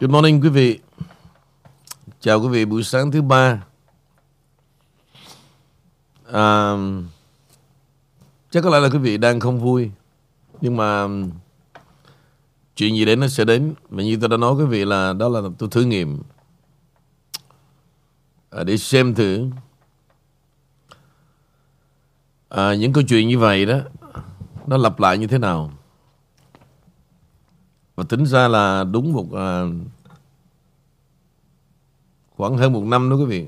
Good morning quý vị. Chào quý vị buổi sáng thứ ba. À, chắc có lẽ là quý vị đang không vui. Nhưng mà chuyện gì đến nó sẽ đến. Và như tôi đã nói quý vị là đó là tôi thử nghiệm. À, để xem thử à, những câu chuyện như vậy đó nó lặp lại như thế nào. Và tính ra là đúng một à, khoảng hơn một năm nữa quý vị.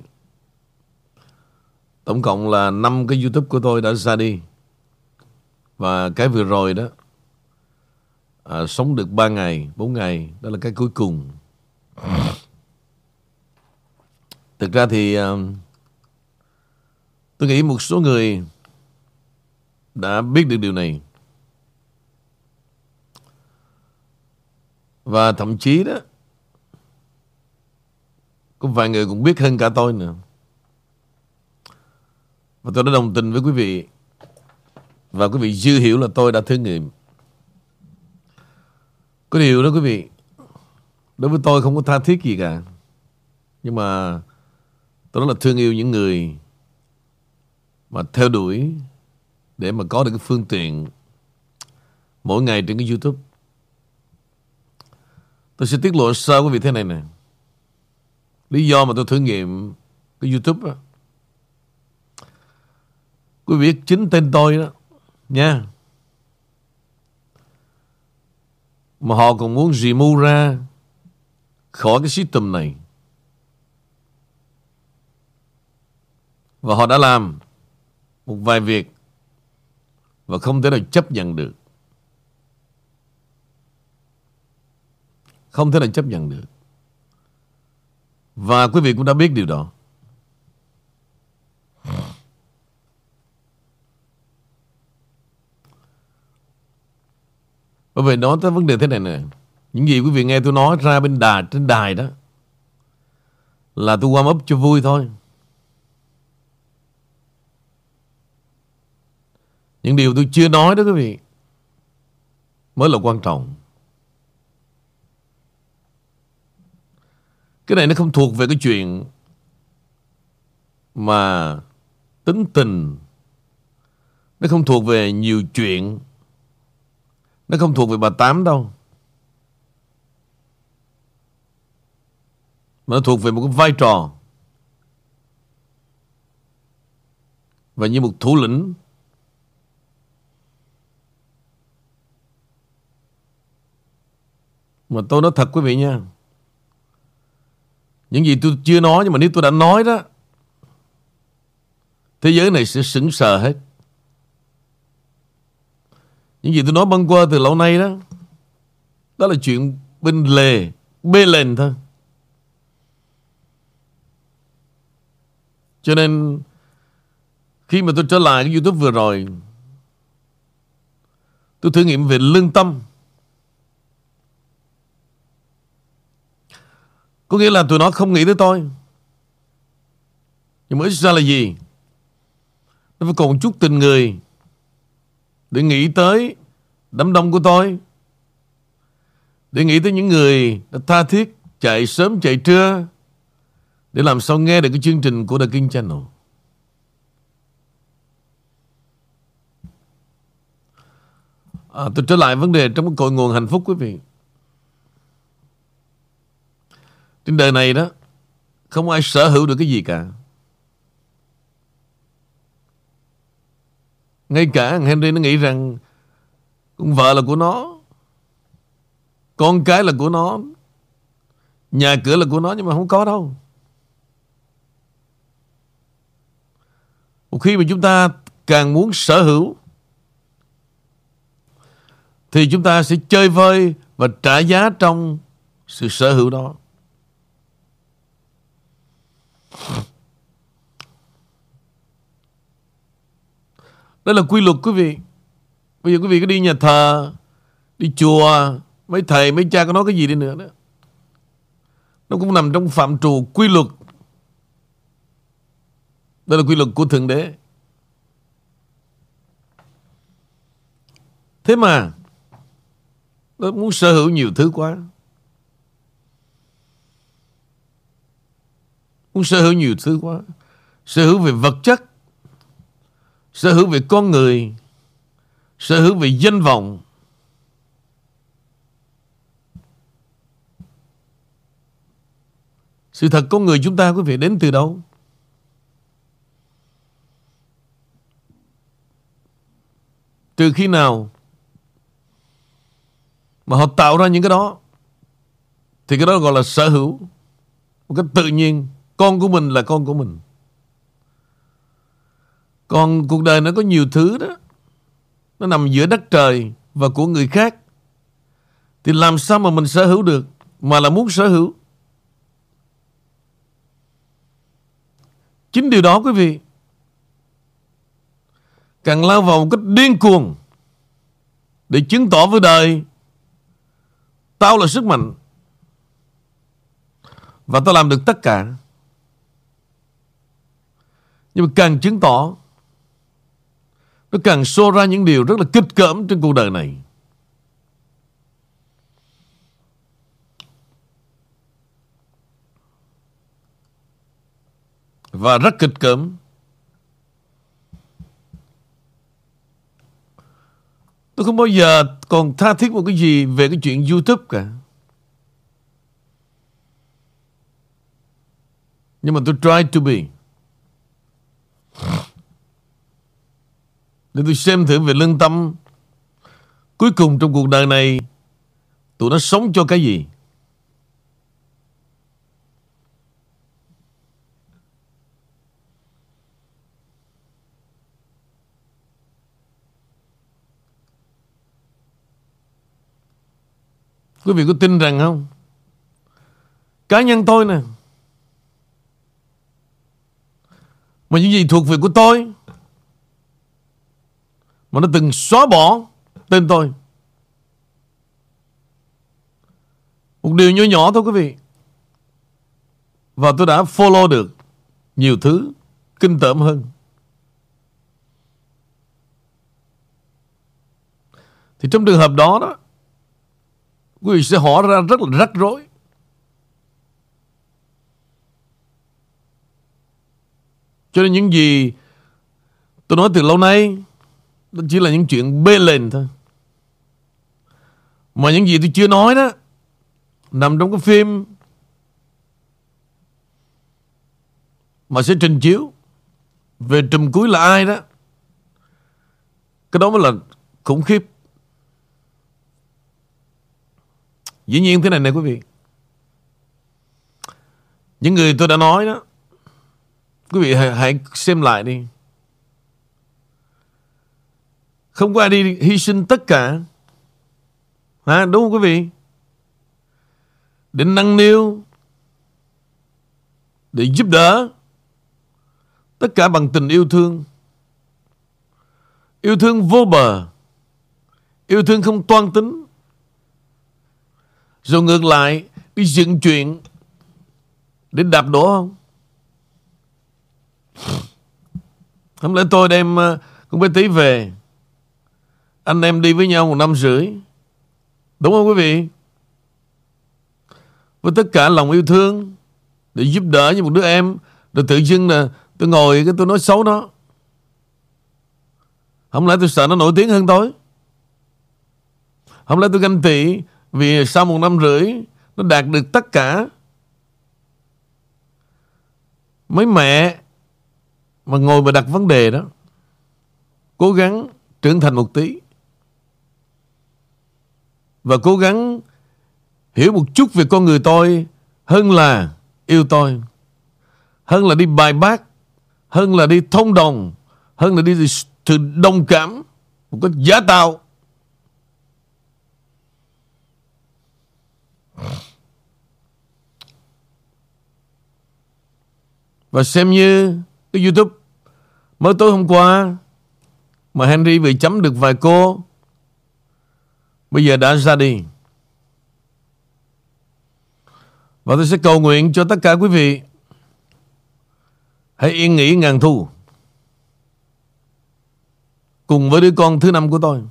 Tổng cộng là năm cái YouTube của tôi đã ra đi. Và cái vừa rồi đó à, sống được 3 ngày, 4 ngày, đó là cái cuối cùng. Thực ra thì à, tôi nghĩ một số người đã biết được điều này. Và thậm chí đó, Có vài người cũng biết hơn cả tôi nữa. Và tôi đã đồng tình với quý vị. Và quý vị dư hiểu là tôi đã thử nghiệm. Có điều đó quý vị, Đối với tôi không có tha thiết gì cả. Nhưng mà Tôi rất là thương yêu những người Mà theo đuổi Để mà có được cái phương tiện Mỗi ngày trên cái YouTube. Tôi sẽ tiết lộ sơ quý vị thế này nè. Lý do mà tôi thử nghiệm cái YouTube đó. Quý vị biết chính tên tôi đó. Nha. Mà họ còn muốn remove ra khỏi cái system này. Và họ đã làm một vài việc và không thể nào chấp nhận được. Không thể nào chấp nhận được. Và quý vị cũng đã biết điều đó. Bởi vì nói tới vấn đề thế này nè, Những gì quý vị nghe tôi nói ra bên đài, Trên đài đó, Là tôi warm up cho vui thôi. Những điều tôi chưa nói đó quý vị, Mới là quan trọng. Cái này nó không thuộc về cái chuyện mà tính tình. Nó không thuộc về nhiều chuyện. Nó không thuộc về bà Tám đâu. Mà nó thuộc về một cái vai trò. Và như một thủ lĩnh Mà tôi nói thật quý vị nha những gì tôi chưa nói, nhưng mà nếu tôi đã nói đó, Thế giới này sẽ sững sờ hết. Những gì tôi nói băng qua từ lâu nay đó Đó là chuyện bên lề, Bê lên thôi. Cho nên, Khi mà tôi trở lại cái Youtube vừa rồi, Tôi thử nghiệm về lương tâm. Có nghĩa là tụi nó không nghĩ tới tôi. Nhưng mà ít ra là gì? Nó phải còn chút tình người Để nghĩ tới Đám đông của tôi. Để nghĩ tới những người Đã tha thiết chạy sớm chạy trưa Để làm sao nghe được cái chương trình của The King Channel. À, Tôi trở lại vấn đề trong cái cội nguồn hạnh phúc quý vị. Trên đời này đó, Không ai sở hữu được cái gì cả. Ngay cả Henry nó nghĩ rằng Con vợ là của nó, Con cái là của nó, Nhà cửa là của nó Nhưng mà không có đâu. Một khi mà chúng ta càng muốn sở hữu, Thì chúng ta sẽ chơi vơi Và trả giá trong sự sở hữu đó. Đó là quy luật, quý vị. Bây giờ quý vị có đi nhà thờ, Đi chùa, Mấy thầy, mấy cha có nói cái gì đi nữa đó. Nó cũng nằm trong phạm trù quy luật. Đó là quy luật của Thượng Đế. Thế mà, Nó muốn sở hữu nhiều thứ quá. Muốn sở hữu nhiều thứ quá. Sở hữu về vật chất. Sở hữu về con người. Sở hữu về danh vọng. Sự thật con người chúng ta quý vị đến từ đâu? Từ khi nào mà họ tạo ra những cái đó, thì cái đó gọi là sở hữu một cách tự nhiên con của mình là con của mình. Còn cuộc đời nó có nhiều thứ đó. Nó nằm giữa đất trời và của người khác. Thì làm sao mà mình sở hữu được, mà là muốn sở hữu? Chính điều đó, quý vị. Càng lao vào một cách điên cuồng để chứng tỏ với đời, tao là sức mạnh. Và tao làm được tất cả nhưng mà càng chứng tỏ, nó càng xô ra những điều rất là kích cỡm trên cuộc đời này và rất kịch cỡm Tôi không bao giờ còn tha thiết một cái gì về cái chuyện YouTube cả. Nhưng mà tôi try to be. Để tôi xem thử về lương tâm. Cuối cùng trong cuộc đời này, tụi nó sống cho cái gì? Quý vị có tin rằng không? Cá nhân tôi nè Mà những gì thuộc về của tôi, Mà nó từng xóa bỏ Tên tôi. Một điều nhỏ nhỏ thôi quý vị. Và tôi đã follow được Nhiều thứ Kinh tởm hơn. Thì trong trường hợp đó đó, Quý vị sẽ hỏi ra rất là rắc rối. Cho nên những gì tôi nói từ lâu nay, đó chỉ là những chuyện bê lên thôi. Mà những gì tôi chưa nói đó, nằm trong cái phim mà sẽ trình chiếu về trùm cuối là ai đó. Cái đó mới là khủng khiếp. Dĩ nhiên thế này này quý vị Những người tôi đã nói đó Quý vị hãy, hãy xem lại đi. Không có ai đi hy sinh tất cả. À, Đúng không quý vị? Để nâng niu Để giúp đỡ Tất cả bằng tình yêu thương. Yêu thương vô bờ. Yêu thương không toan tính. Rồi ngược lại Đi dựng chuyện Để đạp đổ không? Không lẽ tôi đem ờ, Con bé tí về. Anh em đi với nhau một năm rưỡi. Đúng không quý vị? Với tất cả lòng yêu thương Để giúp đỡ như một đứa em, Rồi tự dưng là tôi ngồi cái tôi nói xấu nó. Không lẽ tôi sợ nó nổi tiếng hơn tôi. Không lẽ tôi ganh tị vì sau một năm rưỡi Nó đạt được tất cả. Mấy mẹ mà ngồi mà đặt vấn đề đó, Cố gắng trưởng thành một tí Và cố gắng Hiểu một chút về con người tôi Hơn là yêu tôi, Hơn là đi bài bác, Hơn là đi thông đồng, Hơn là đi từ đồng cảm Một cách giả tạo. Và xem như cái YouTube mới tối hôm qua mà Henry vừa chấm được vài cô bây giờ đã ra đi. Và tôi sẽ cầu nguyện cho tất cả quý vị hãy yên nghỉ ngàn thu cùng với đứa con thứ năm của tôi.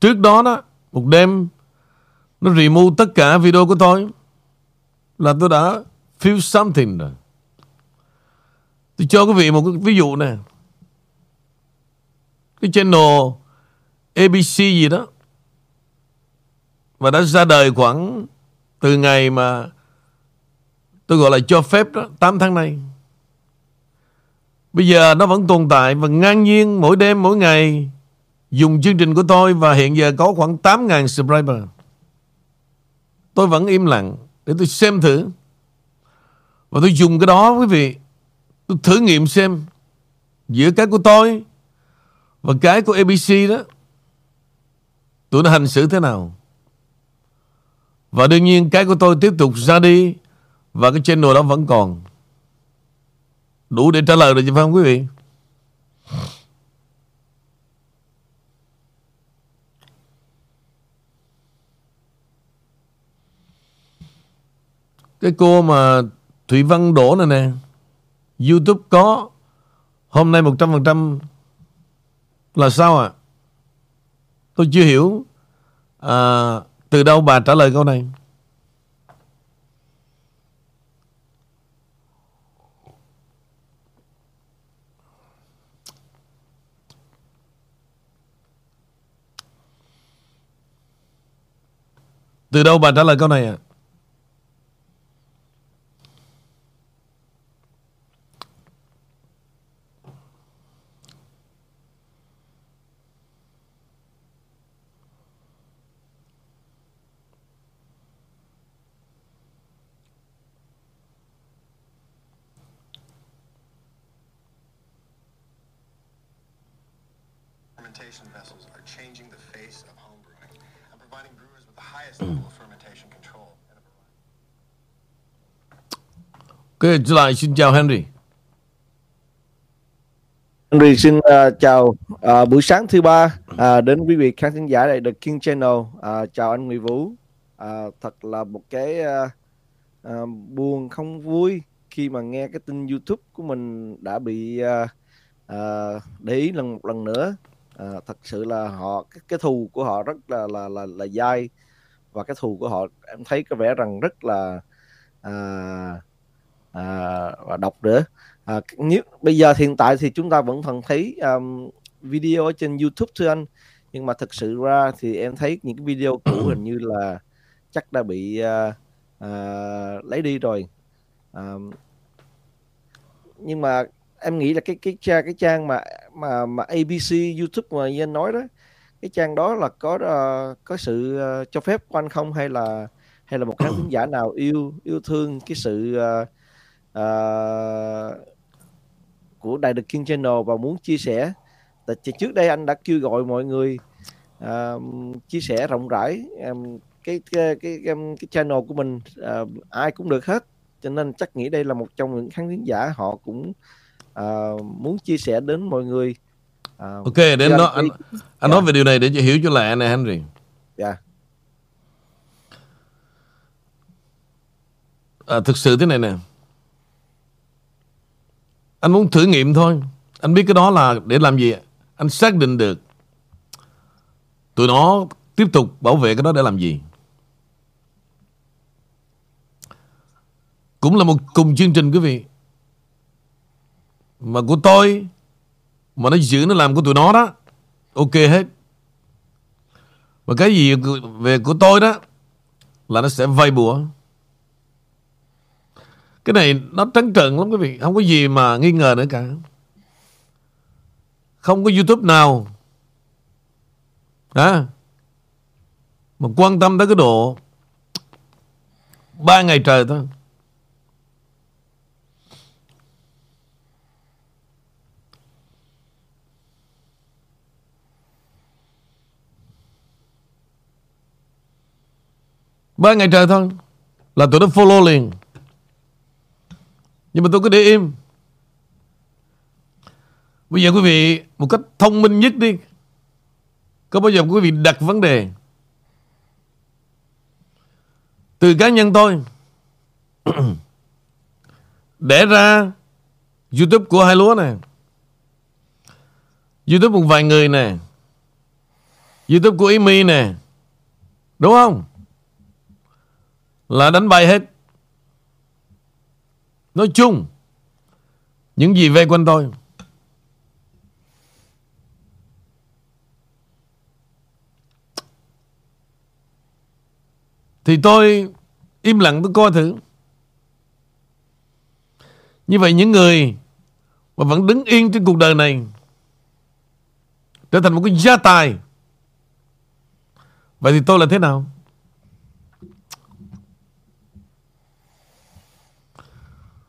Trước đó đó, một đêm Nó remove tất cả video của tôi Là tôi đã feel something rồi Tôi cho quý vị một cái ví dụ nè. Cái channel ABC gì đó Và đã ra đời khoảng Từ ngày mà Tôi gọi là cho phép đó 8 tháng nay. Bây giờ nó vẫn tồn tại Và ngang nhiên mỗi đêm, mỗi ngày Dùng chương trình của tôi Và hiện giờ có khoảng 8.000 subscriber. Tôi vẫn im lặng Để tôi xem thử. Và tôi dùng cái đó, quý vị, Tôi thử nghiệm xem Giữa cái của tôi Và cái của ABC đó Tụi nó hành xử thế nào. Và đương nhiên cái của tôi tiếp tục ra đi Và cái channel đó vẫn còn. Đủ để trả lời rồi chứ phải không, quý vị? Cái cô mà Thủy Văn Đỗ này nè. YouTube có. Hôm nay 100% Là sao ạ? À? Tôi chưa hiểu. À, Từ đâu bà trả lời câu này? Từ đâu bà trả lời câu này à Ok, trở lại xin chào Henry Henry xin uh, chào uh, buổi sáng thứ ba uh, đến quý vị khán thính giả tại The King Channel. Uh, chào anh Nguyễn Vũ. Uh, thật là một cái uh, uh, buồn không vui khi mà nghe cái tin YouTube của mình đã bị uh, uh, để ý lần một lần nữa. Uh, thật sự là họ cái, cái thù của họ rất là là là là dai và cái thù của họ em thấy có vẻ rằng rất là uh, à, và độc nữa. À, nếu bây giờ hiện tại thì chúng ta vẫn còn thấy um, video ở trên YouTube thưa anh. Nhưng mà thực sự ra thì em thấy những cái video cũ hình như là chắc đã bị uh, uh, lấy đi rồi. Um, nhưng mà em nghĩ là cái cái trang cái trang mà mà mà ABC YouTube mà như anh nói đó cái trang đó là có uh, có sự uh, cho phép của anh không? Hay là hay là một khán thính giả nào yêu yêu thương cái sự uh, uh, của Đài The King Channel và muốn chia sẻ. Tại trước đây anh đã kêu gọi mọi người à, chia sẻ rộng rãi um, cái, cái cái cái cái channel của mình à, ai cũng được hết. Cho nên chắc nghĩ đây là một trong những khán thính giả họ cũng à, muốn chia sẻ đến mọi người. À, Ok, để anh, nói, anh, anh Dạ. nói về điều này để cho hiểu cho lẹ nè Henry. Dạ. À, Thực sự thế này nè anh muốn thử nghiệm thôi. Anh biết cái đó là để làm gì? Anh xác định được. Tụi nó tiếp tục bảo vệ cái đó để làm gì? Cũng là một cùng chương trình, quý vị. Mà của tôi, Mà nó giữ, nó làm của tụi nó đó, Ok hết. Và cái gì về của tôi đó, Là nó sẽ vay bùa. Cái này nó trắng trợn lắm quý vị, Không có gì mà nghi ngờ nữa cả. Không có YouTube nào. Hả? Mà quan tâm tới cái độ Ba ngày trời thôi. Ba ngày trời thôi Là tụi nó follow liền. Nhưng mà tôi cứ để im. Bây giờ quý vị Một cách thông minh nhất đi. Có bao giờ quý vị đặt vấn đề? Từ cá nhân tôi Để ra YouTube của hai lúa này. YouTube một vài người nè YouTube của Amy nè Đúng không? Là đánh bay hết. Nói chung, những gì vây quanh tôi Thì tôi im lặng tôi coi thử. Như vậy những người Mà vẫn đứng yên trên cuộc đời này Trở thành một cái gia tài. Vậy thì tôi là thế nào?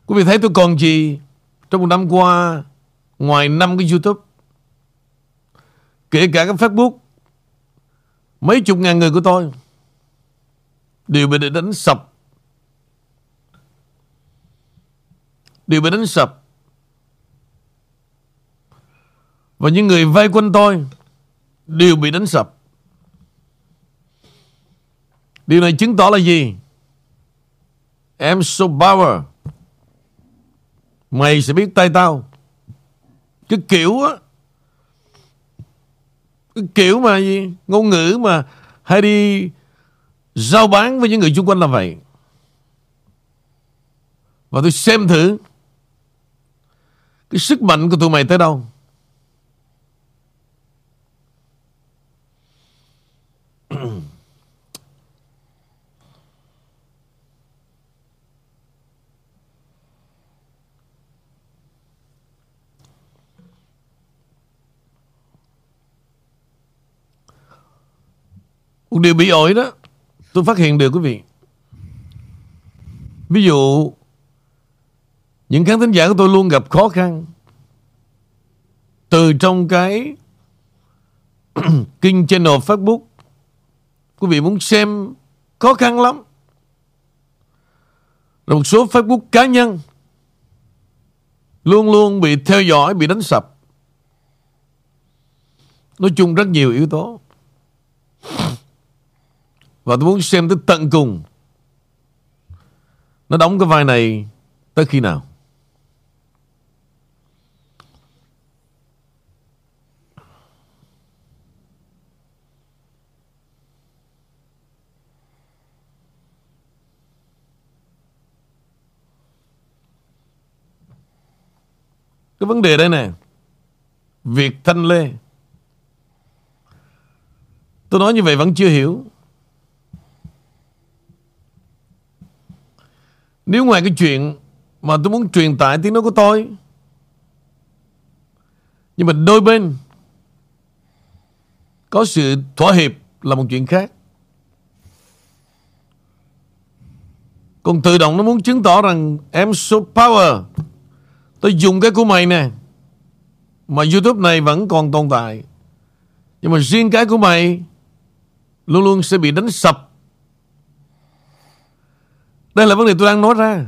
Quý vị thấy tôi còn gì Trong một năm qua Ngoài năm cái YouTube? Kể cả cái Facebook, Mấy chục ngàn người của tôi Đều bị đánh sập. Đều bị đánh sập. Và những người vay quanh tôi Đều bị đánh sập. Điều này chứng tỏ là gì? Em so power Mày sẽ biết tay tao. Cái kiểu á. Cái kiểu mà gì? Ngôn ngữ mà Hay đi Giao bán với những người xung quanh là vậy. Và tôi xem thử Cái sức mạnh của tụi mày tới đâu. Một điều bị ổi đó, Tôi phát hiện được quý vị. Ví dụ, Những khán thính giả của tôi luôn gặp khó khăn Từ trong cái Kinh channel Facebook. Quý vị muốn xem Khó khăn lắm. Rồi một số Facebook cá nhân Luôn luôn bị theo dõi, Bị đánh sập. Nói chung rất nhiều yếu tố và tôi muốn xem tới tận cùng. Nó đóng cái vai này Tới khi nào? Cái vấn đề đây nè. Việc thanh lê. Tôi nói như vậy vẫn chưa hiểu. Nếu ngoài cái chuyện mà tôi muốn truyền tải tiếng nói của tôi, Nhưng mà đôi bên Có sự thỏa hiệp là một chuyện khác. Còn tự động nó muốn chứng tỏ rằng Em so power, Tôi dùng cái của mày nè, Mà YouTube này vẫn còn tồn tại. Nhưng mà riêng cái của mày Luôn luôn sẽ bị đánh sập đây là vấn đề tôi đang nói ra.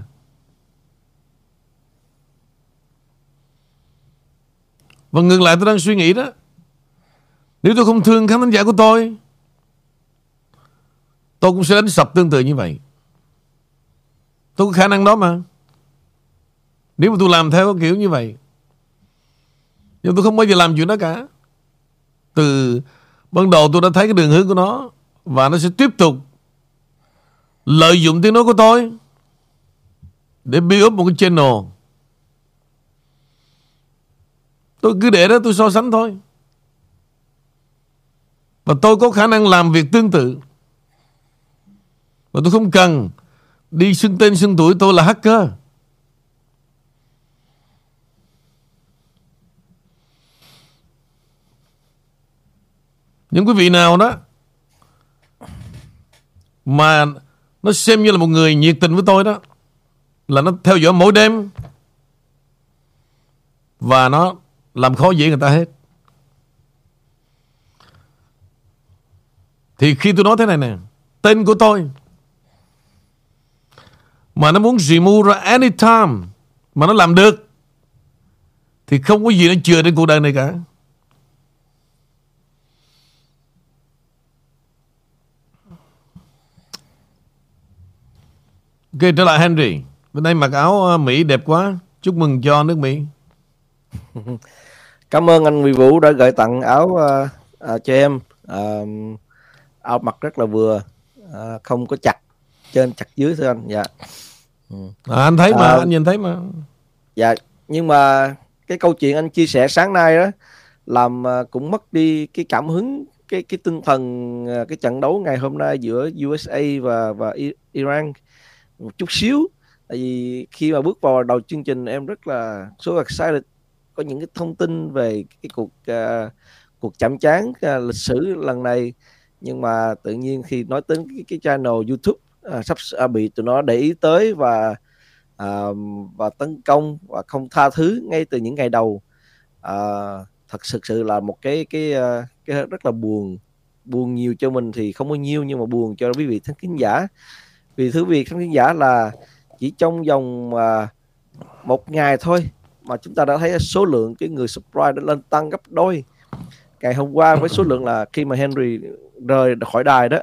Và ngược lại tôi đang suy nghĩ đó. Nếu tôi không thương khán thính giả của tôi, tôi cũng sẽ đánh sập tương tự như vậy. Tôi có khả năng đó mà. Nếu mà tôi làm theo kiểu như vậy. Nhưng tôi không bao giờ làm chuyện đó cả. Từ ban đầu tôi đã thấy cái đường hướng của nó và nó sẽ tiếp tục lợi dụng tiếng nói của tôi để build up một cái channel. Tôi cứ để đó, tôi so sánh thôi. Và tôi có khả năng làm việc tương tự. Và tôi không cần đi xưng tên, xưng tuổi, tôi là hacker. Những quý vị nào đó mà nó xem như là một người nhiệt tình với tôi đó. Là nó theo dõi mỗi đêm. Và nó làm khó dễ người ta hết. Thì khi tôi nói thế này nè, Tên của tôi, Mà nó muốn remove ra anytime Mà nó làm được, Thì không có gì nó chừa đến cuộc đời này cả. Ok trở lại Henry. Bên đây mặc áo ờ, Mỹ đẹp quá. Chúc mừng cho nước Mỹ. Cảm ơn anh Huy Vũ đã gửi tặng áo uh, uh, cho em. Uh, Áo mặc rất là vừa uh, Không có chặt trên chặt dưới thưa anh. Dạ. À, anh thấy mà À. anh nhìn thấy mà. dạ nhưng mà cái câu chuyện anh chia sẻ sáng nay đó làm cũng mất đi cái cảm hứng cái cái tinh thần cái trận đấu ngày hôm nay giữa USA và và Iran một chút xíu. Tại vì khi mà bước vào đầu chương trình em rất là số excited. Có những cái thông tin về cái cuộc uh, cuộc chạm trán uh, lịch sử lần này. Nhưng mà tự nhiên khi nói đến cái, cái channel YouTube uh, sắp uh, bị tụi nó để ý tới và uh, và tấn công và không tha thứ ngay từ những ngày đầu uh, thật sự sự là một cái cái uh, cái rất là buồn. Buồn nhiều cho mình thì không bao nhiêu nhưng mà buồn cho quý vị khán giả vì thứ vị khán thính giả là chỉ trong vòng à, một ngày thôi mà chúng ta đã thấy số lượng cái người subscribe đã lên tăng gấp đôi. Ngày hôm qua với số lượng là khi mà Henry rời khỏi đài đó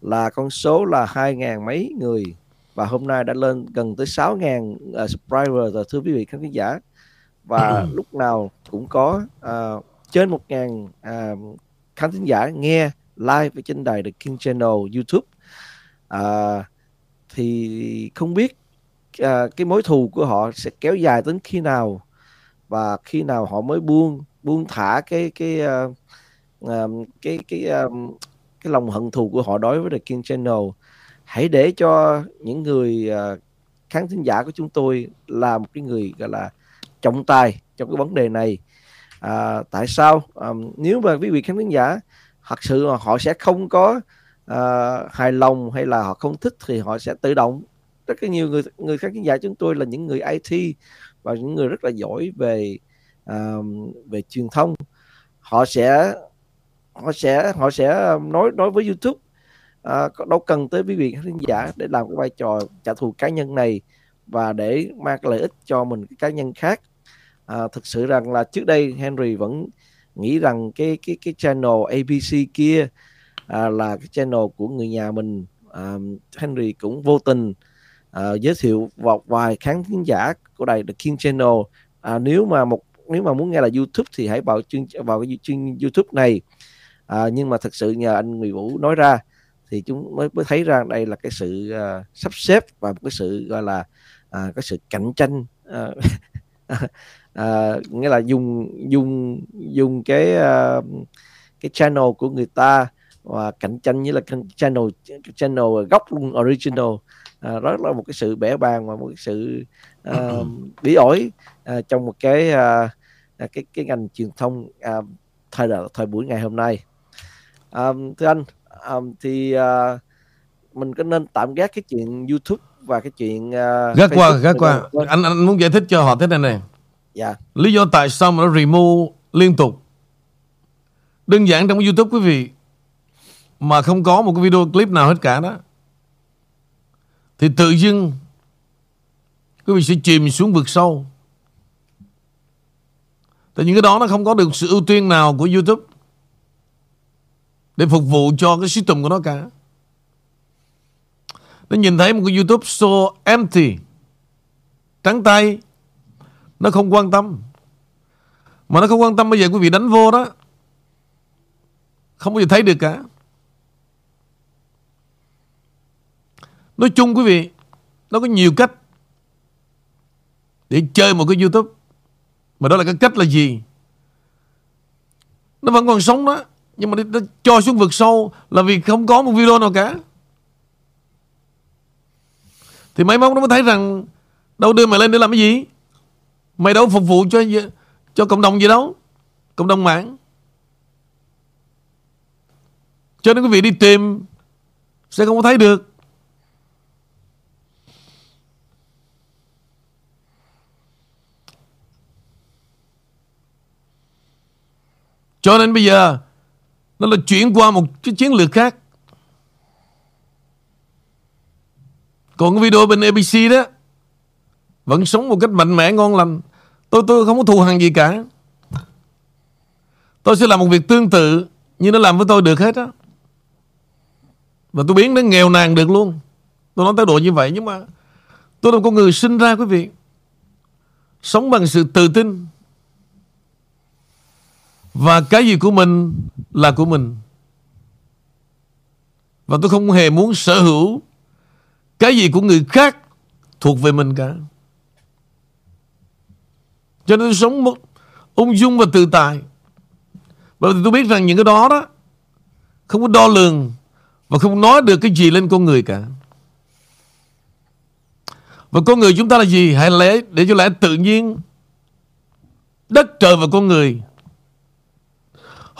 là con số là hai ngàn mấy người và hôm nay đã lên gần tới 6.000 uh, subscriber rồi thưa quý vị khán giả. Và lúc nào cũng có uh, trên 1.000 uh, khán thính giả nghe live ở trên đài The King Channel YouTube à, thì không biết à, cái mối thù của họ sẽ kéo dài đến khi nào và khi nào họ mới buông buông thả cái cái uh, uh, cái cái uh, cái lòng hận thù của họ đối với The King Channel. Hãy để cho những người uh, khán thính giả của chúng tôi là một cái người gọi là trọng tài trong cái vấn đề này. À, tại sao? À, nếu mà quý vị khán thính giả thật sự là họ sẽ không có uh, hài lòng hay là họ không thích thì họ sẽ tự động. Rất là nhiều người người khán giả chúng tôi là những người IT và những người rất là giỏi về um, về truyền thông. Họ sẽ họ sẽ họ sẽ nói nói với YouTube à, có- đâu cần tới quý vị khán giả để làm cái vai trò trả thù cá nhân này và để mang lợi ích cho mình cái cá nhân khác. À, thực sự rằng là trước đây Henry vẫn nghĩ rằng cái cái cái channel ABC kia à, là cái channel của người nhà mình. À, Henry cũng vô tình à, giới thiệu một vài khán thính giả của đài The King Channel. À, nếu mà một nếu mà muốn nghe là YouTube thì hãy vào chương vào cái chương YouTube này. À, nhưng mà thật sự nhờ anh Nguyễn Vũ nói ra thì chúng mới mới thấy ra đây là cái sự uh, sắp xếp và một cái sự gọi là uh, cái sự cạnh tranh. Uh, uh, nghĩa là dùng dùng dùng cái uh, cái channel của người ta và cạnh tranh với là channel channel gốc luôn original. À, đó là một cái sự bẻ bàng và một cái sự à, bí ổi à, trong một cái à, cái cái ngành truyền thông à, thời thời buổi ngày hôm nay. À, thưa anh à, thì à, mình có nên tạm gác cái chuyện YouTube và cái chuyện à, gác qua gác qua. anh anh muốn giải thích cho họ thế này này. Dạ. Lý do tại sao mà nó remove liên tục? Đơn giản trong cái YouTube quý vị mà không có một cái video clip nào hết cả đó. Thì tự dưng, quý vị sẽ chìm xuống vực sâu. Tại những cái đó nó không có được sự ưu tiên nào của YouTube để phục vụ cho cái system của nó cả. Nó nhìn thấy một cái YouTube so empty, trắng tay. Nó không quan tâm. Mà nó không quan tâm bây giờ quý vị đánh vô đó, không bao giờ thấy được cả. Nói chung quý vị, nó có nhiều cách để chơi một cái YouTube. Mà đó là cái cách là gì? Nó vẫn còn sống đó, nhưng mà nó cho xuống vực sâu là vì không có một video nào cả. Thì máy móc nó mới thấy rằng đâu đưa mày lên để làm cái gì? Mày đâu phục vụ cho cho cộng đồng gì đâu, cộng đồng mạng. Cho nên quý vị đi tìm sẽ không có thấy được. Cho nên bây giờ, nó là chuyển qua một cái chiến lược khác. Còn cái video bên ABC đó, vẫn sống một cách mạnh mẽ, ngon lành. Tôi tôi không có thù hằn gì cả. Tôi sẽ làm một việc tương tự như nó làm với tôi được hết á. Và tôi biến nó nghèo nàn được luôn. Tôi nói tới độ như vậy, nhưng mà tôi là một con người sinh ra, quý vị. Sống bằng sự tự tin và cái gì của mình là của mình và tôi không hề muốn sở hữu cái gì của người khác thuộc về mình cả. Cho nên tôi sống một ung dung và tự tại. Bởi vì tôi biết rằng những cái đó đó không có đo lường và không nói được cái gì lên con người cả. Và con người chúng ta là gì? Hãy lẽ để cho lẽ tự nhiên đất trời và con người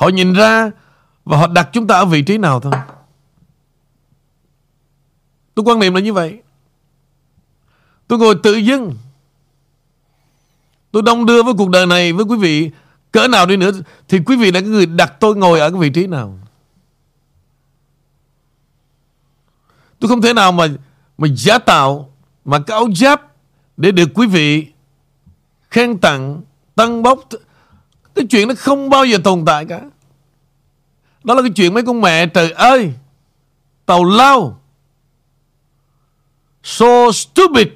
họ nhìn ra và họ đặt chúng ta ở vị trí nào thôi. Tôi quan niệm là như vậy. Tôi ngồi tự dưng. Tôi đông đưa với cuộc đời này với quý vị cỡ nào đi nữa thì quý vị là cái người đặt tôi ngồi ở cái vị trí nào. Tôi không thể nào mà mà giả tạo mà cái áo giáp để được quý vị khen tặng, tăng bốc. Cái chuyện nó không bao giờ tồn tại cả. Đó là cái chuyện mấy con mẹ trời ơi. Tàu lao. So stupid.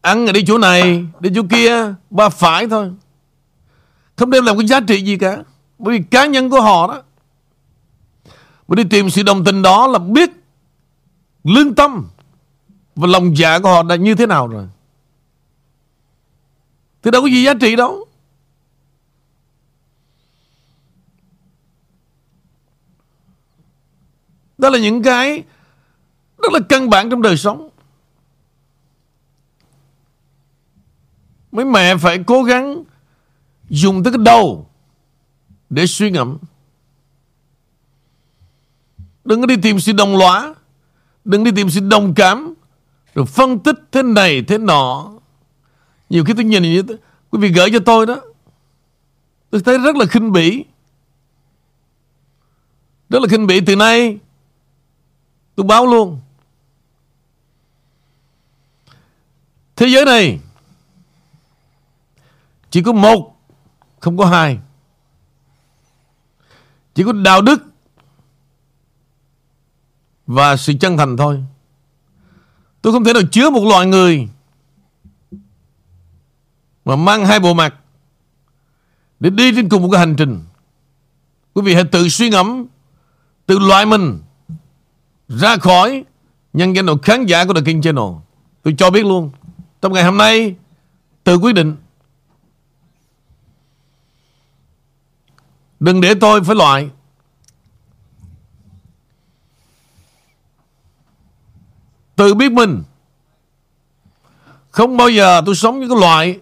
Ăn ở đi chỗ này, đi chỗ kia, ba phải thôi. Không đem làm cái giá trị gì cả. Bởi vì cá nhân của họ đó. Mà đi tìm sự đồng tình đó là biết lương tâm và lòng dạ của họ đã như thế nào rồi. Thì đâu có gì giá trị đâu. Đó là những cái rất là căn bản trong đời sống. Mấy mẹ phải cố gắng dùng tới cái đầu để suy ngẫm. Đừng có đi tìm sự đồng lõa. Đừng đi tìm sự đồng cảm. Rồi phân tích thế này thế nọ. Nhiều khi tôi nhìn như thế, quý vị gửi cho tôi đó. Tôi thấy rất là khinh bỉ. Rất là khinh bỉ từ nay. Tôi báo luôn. Thế giới này chỉ có một, không có hai. Chỉ có đạo đức và sự chân thành thôi. Tôi không thể nào chứa một loại người mà mang hai bộ mặt để đi trên cùng một cái hành trình. Quý vị hãy tự suy ngẫm, tự loại mình ra khỏi nhân danh độ khán giả của The King Channel. Tôi cho biết luôn, trong ngày hôm nay, tự quyết định. Đừng để tôi phải loại. Tự biết mình. Không bao giờ tôi sống với cái loại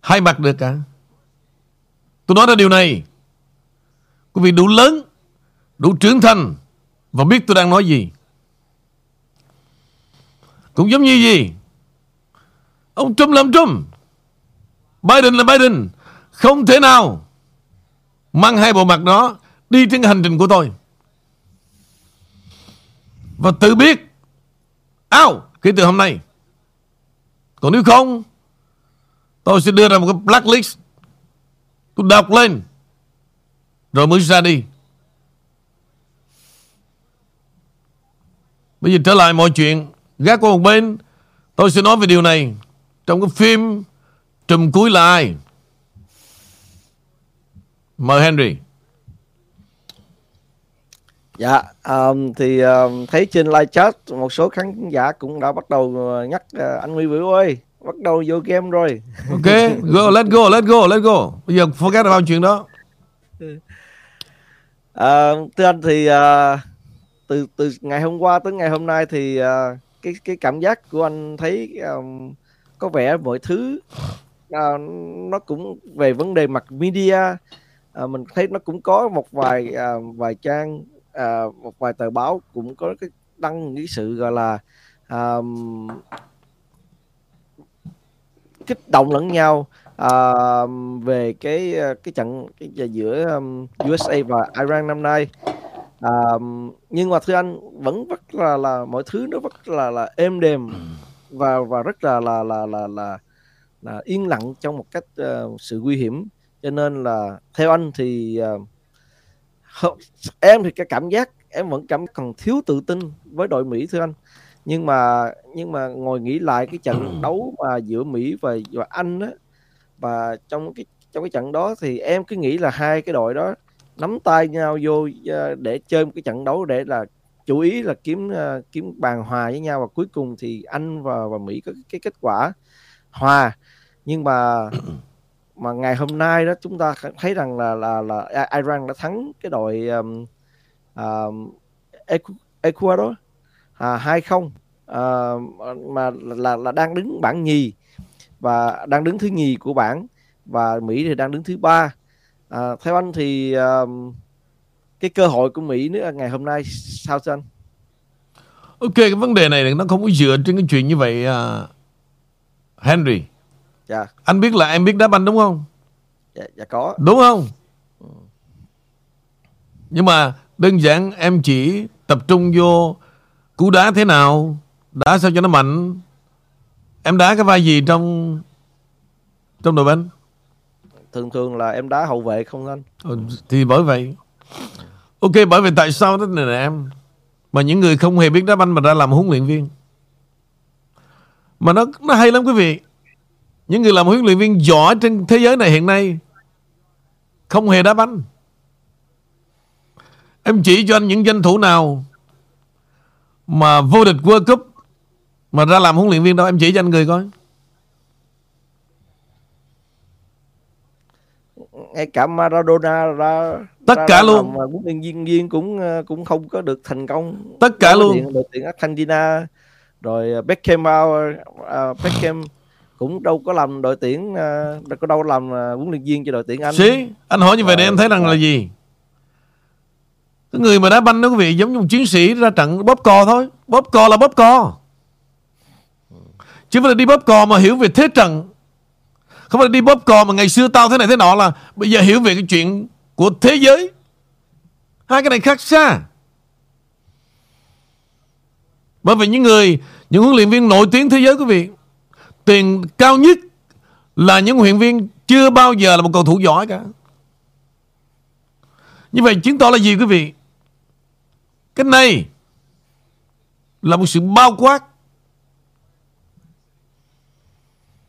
hai mặt được cả. Tôi nói ra điều này. Quý vị đủ lớn, đủ trưởng thành và biết tôi đang nói gì. Cũng giống như gì? Ông Trump làm Trump. Biden là Biden. Không thể nào mang hai bộ mặt đó đi trên hành trình của tôi. Và tự biết ao kể từ hôm nay. Còn nếu không, tôi sẽ đưa ra một cái blacklist. Tôi đọc lên. Rồi mới ra đi. Bây giờ trở lại mọi chuyện Gác qua một bên Tôi sẽ nói về điều này Trong cái phim Trùm cuối là ai Mời Henry Dạ, um, thì um, thấy trên live chat một số khán giả cũng đã bắt đầu nhắc uh, anh Huy Vũ ơi, bắt đầu vô game rồi. Ok, go, let's go, let's go, let's go. Bây giờ forget about chuyện đó. Uh, thưa anh thì uh, từ từ ngày hôm qua tới ngày hôm nay thì uh, cái cái cảm giác của anh thấy um, có vẻ mọi thứ uh, nó cũng về vấn đề mặt media. Uh, mình thấy nó cũng có một vài uh, vài trang uh, một vài tờ báo cũng có cái đăng những sự gọi là um, kích động lẫn nhau uh, về cái cái trận cái giữa um, USA và Iran năm nay à, nhưng mà thưa anh vẫn rất là là mọi thứ nó rất là là êm đềm và và rất là là là là là, là yên lặng trong một cách uh, sự nguy hiểm. Cho nên là theo anh thì uh, em thì cái cảm giác em vẫn cảm còn thiếu tự tin với đội Mỹ thưa anh. Nhưng mà nhưng mà ngồi nghĩ lại cái trận đấu mà giữa Mỹ và và Anh á và trong cái trong cái trận đó thì em cứ nghĩ là hai cái đội đó nắm tay nhau vô ờ, để chơi một cái trận đấu để là chủ ý là kiếm uh, kiếm bàn hòa với nhau. Và cuối cùng thì Anh và và Mỹ có cái kết quả hòa. Nhưng mà mà ngày hôm nay đó chúng ta thấy rằng là là là Iran đã thắng cái đội um, um, Ecuador à, 2-0 à, mà là là đang đứng bảng nhì và đang đứng thứ nhì của bảng. Và Mỹ thì đang đứng thứ ba à, theo anh thì um, cái cơ hội của Mỹ nữa ngày hôm nay sao cho anh? Ok cái vấn đề này nó không có dựa trên cái chuyện như vậy uh, Henry. Dạ. Anh biết là em biết đá banh đúng không? Dạ, dạ có. Đúng không? Nhưng mà đơn giản em chỉ tập trung vô cú đá thế nào đá sao cho nó mạnh. Em đá cái vai gì trong trong đội banh thường thường là em đá hậu vệ không anh. Ừ, thì bởi vậy. Ok bởi vì tại sao đó này nè em? Mà những người không hề biết đá banh mà ra làm huấn luyện viên. Mà nó nó hay lắm quý vị. Những người làm huấn luyện viên giỏi trên thế giới này hiện nay không hề đá banh. Em chỉ cho anh những danh thủ nào mà vô địch World Cup mà ra làm huấn luyện viên đâu. Em chỉ cho anh người coi. Ngay cả Maradona ra tất ra cả luôn mà huấn luyện viên viên cũng ờ, cũng không có được thành công tất cả luôn đội tuyển Argentina rồi Beckham uh, Beckham cũng đâu có làm đội tuyển uh, có đâu làm uh, huấn luyện viên cho đội tuyển Anh. Xí, anh hỏi như vậy để em thấy rằng là gì? Cái người mà đá banh đó quý vị giống như một chiến sĩ ra trận bóp cò thôi. Bóp cò là bóp cò. Chứ phải đi bóp cò mà hiểu về thế trận. Không phải đi bóp cò mà ngày xưa tao thế này thế nọ là bây giờ hiểu về cái chuyện của thế giới. Hai cái này khác xa. Bởi vì những người, những huấn luyện viên nổi tiếng thế giới quý vị, tiền cao nhất là những huấn luyện viên chưa bao giờ là một cầu thủ giỏi cả. Như vậy chứng tỏ là gì quý vị? Cái này là một sự bao quát.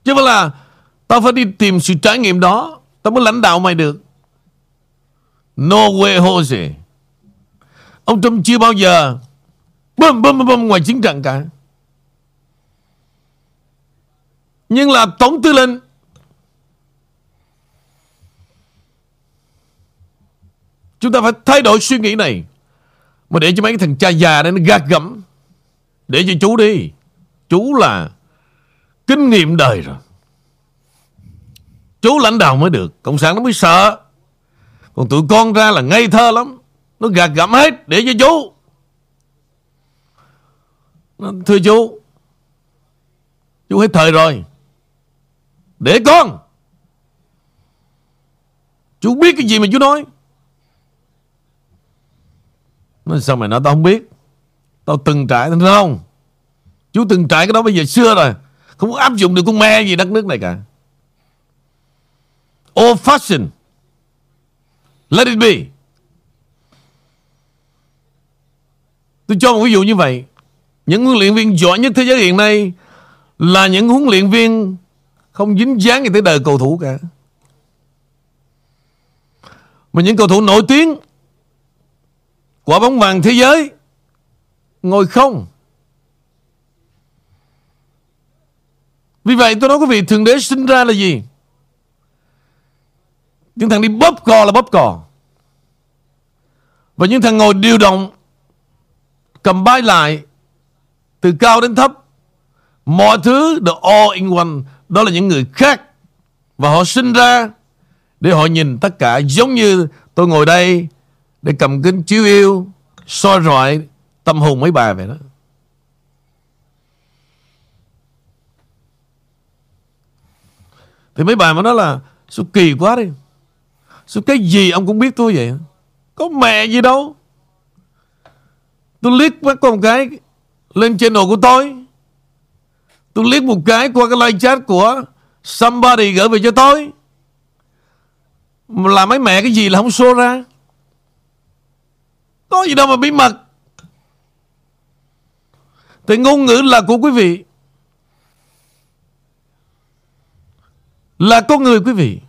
Chứ không là tao phải đi tìm sự trải nghiệm đó, tao mới lãnh đạo mày được. No way Jose. Ông Trump chưa bao giờ bơm bơm bơm ngoài chiến trận cả. Nhưng là tổng tư lệnh Chúng ta phải thay đổi suy nghĩ này Mà để cho mấy cái thằng cha già này nó gạt gẫm Để cho chú đi Chú là Kinh nghiệm đời rồi Chú lãnh đạo mới được. Cộng sản nó mới sợ. Còn tụi con ra là ngây thơ lắm. Nó gạt gẫm hết để cho chú. Thưa chú Chú hết thời rồi. Để con. Chú biết cái gì mà chú nói? Nó sao mày nói tao không biết? Tao từng trải, tao không? Chú từng trải cái đó bây giờ xưa rồi. Không có áp dụng được con me gì đất nước này cả. Old fashion Let it be. Tôi cho một ví dụ như vậy. Những huấn luyện viên giỏi nhất thế giới hiện nay Là những huấn luyện viên Không dính dáng gì tới đời cầu thủ cả. Mà những cầu thủ nổi tiếng, Quả bóng vàng thế giới, Ngồi không. Vì vậy tôi nói quý vị Thượng đế sinh ra là gì? Những thằng đi bóp cò là bóp cò. Và những thằng ngồi điều động, Cầm bay lại, Từ cao đến thấp, Mọi thứ the all in one. Đó là những người khác. Và họ sinh ra Để họ nhìn tất cả. Giống như tôi ngồi đây để cầm kính chiếu yêu, soi rọi tâm hồn mấy bà vậy đó. Thì mấy bà mà nói là sao kỳ quá đi sao cái gì ông cũng biết tôi vậy? Có mẹ gì đâu. Tôi liếc mắt con cái lên channel của tôi. Tôi liếc một cái qua cái live chat của somebody gửi về cho tôi. Là làm mấy mẹ cái gì là không show ra. Có gì đâu mà bí mật. Thì ngôn ngữ là của quý vị. Là con người quý vị.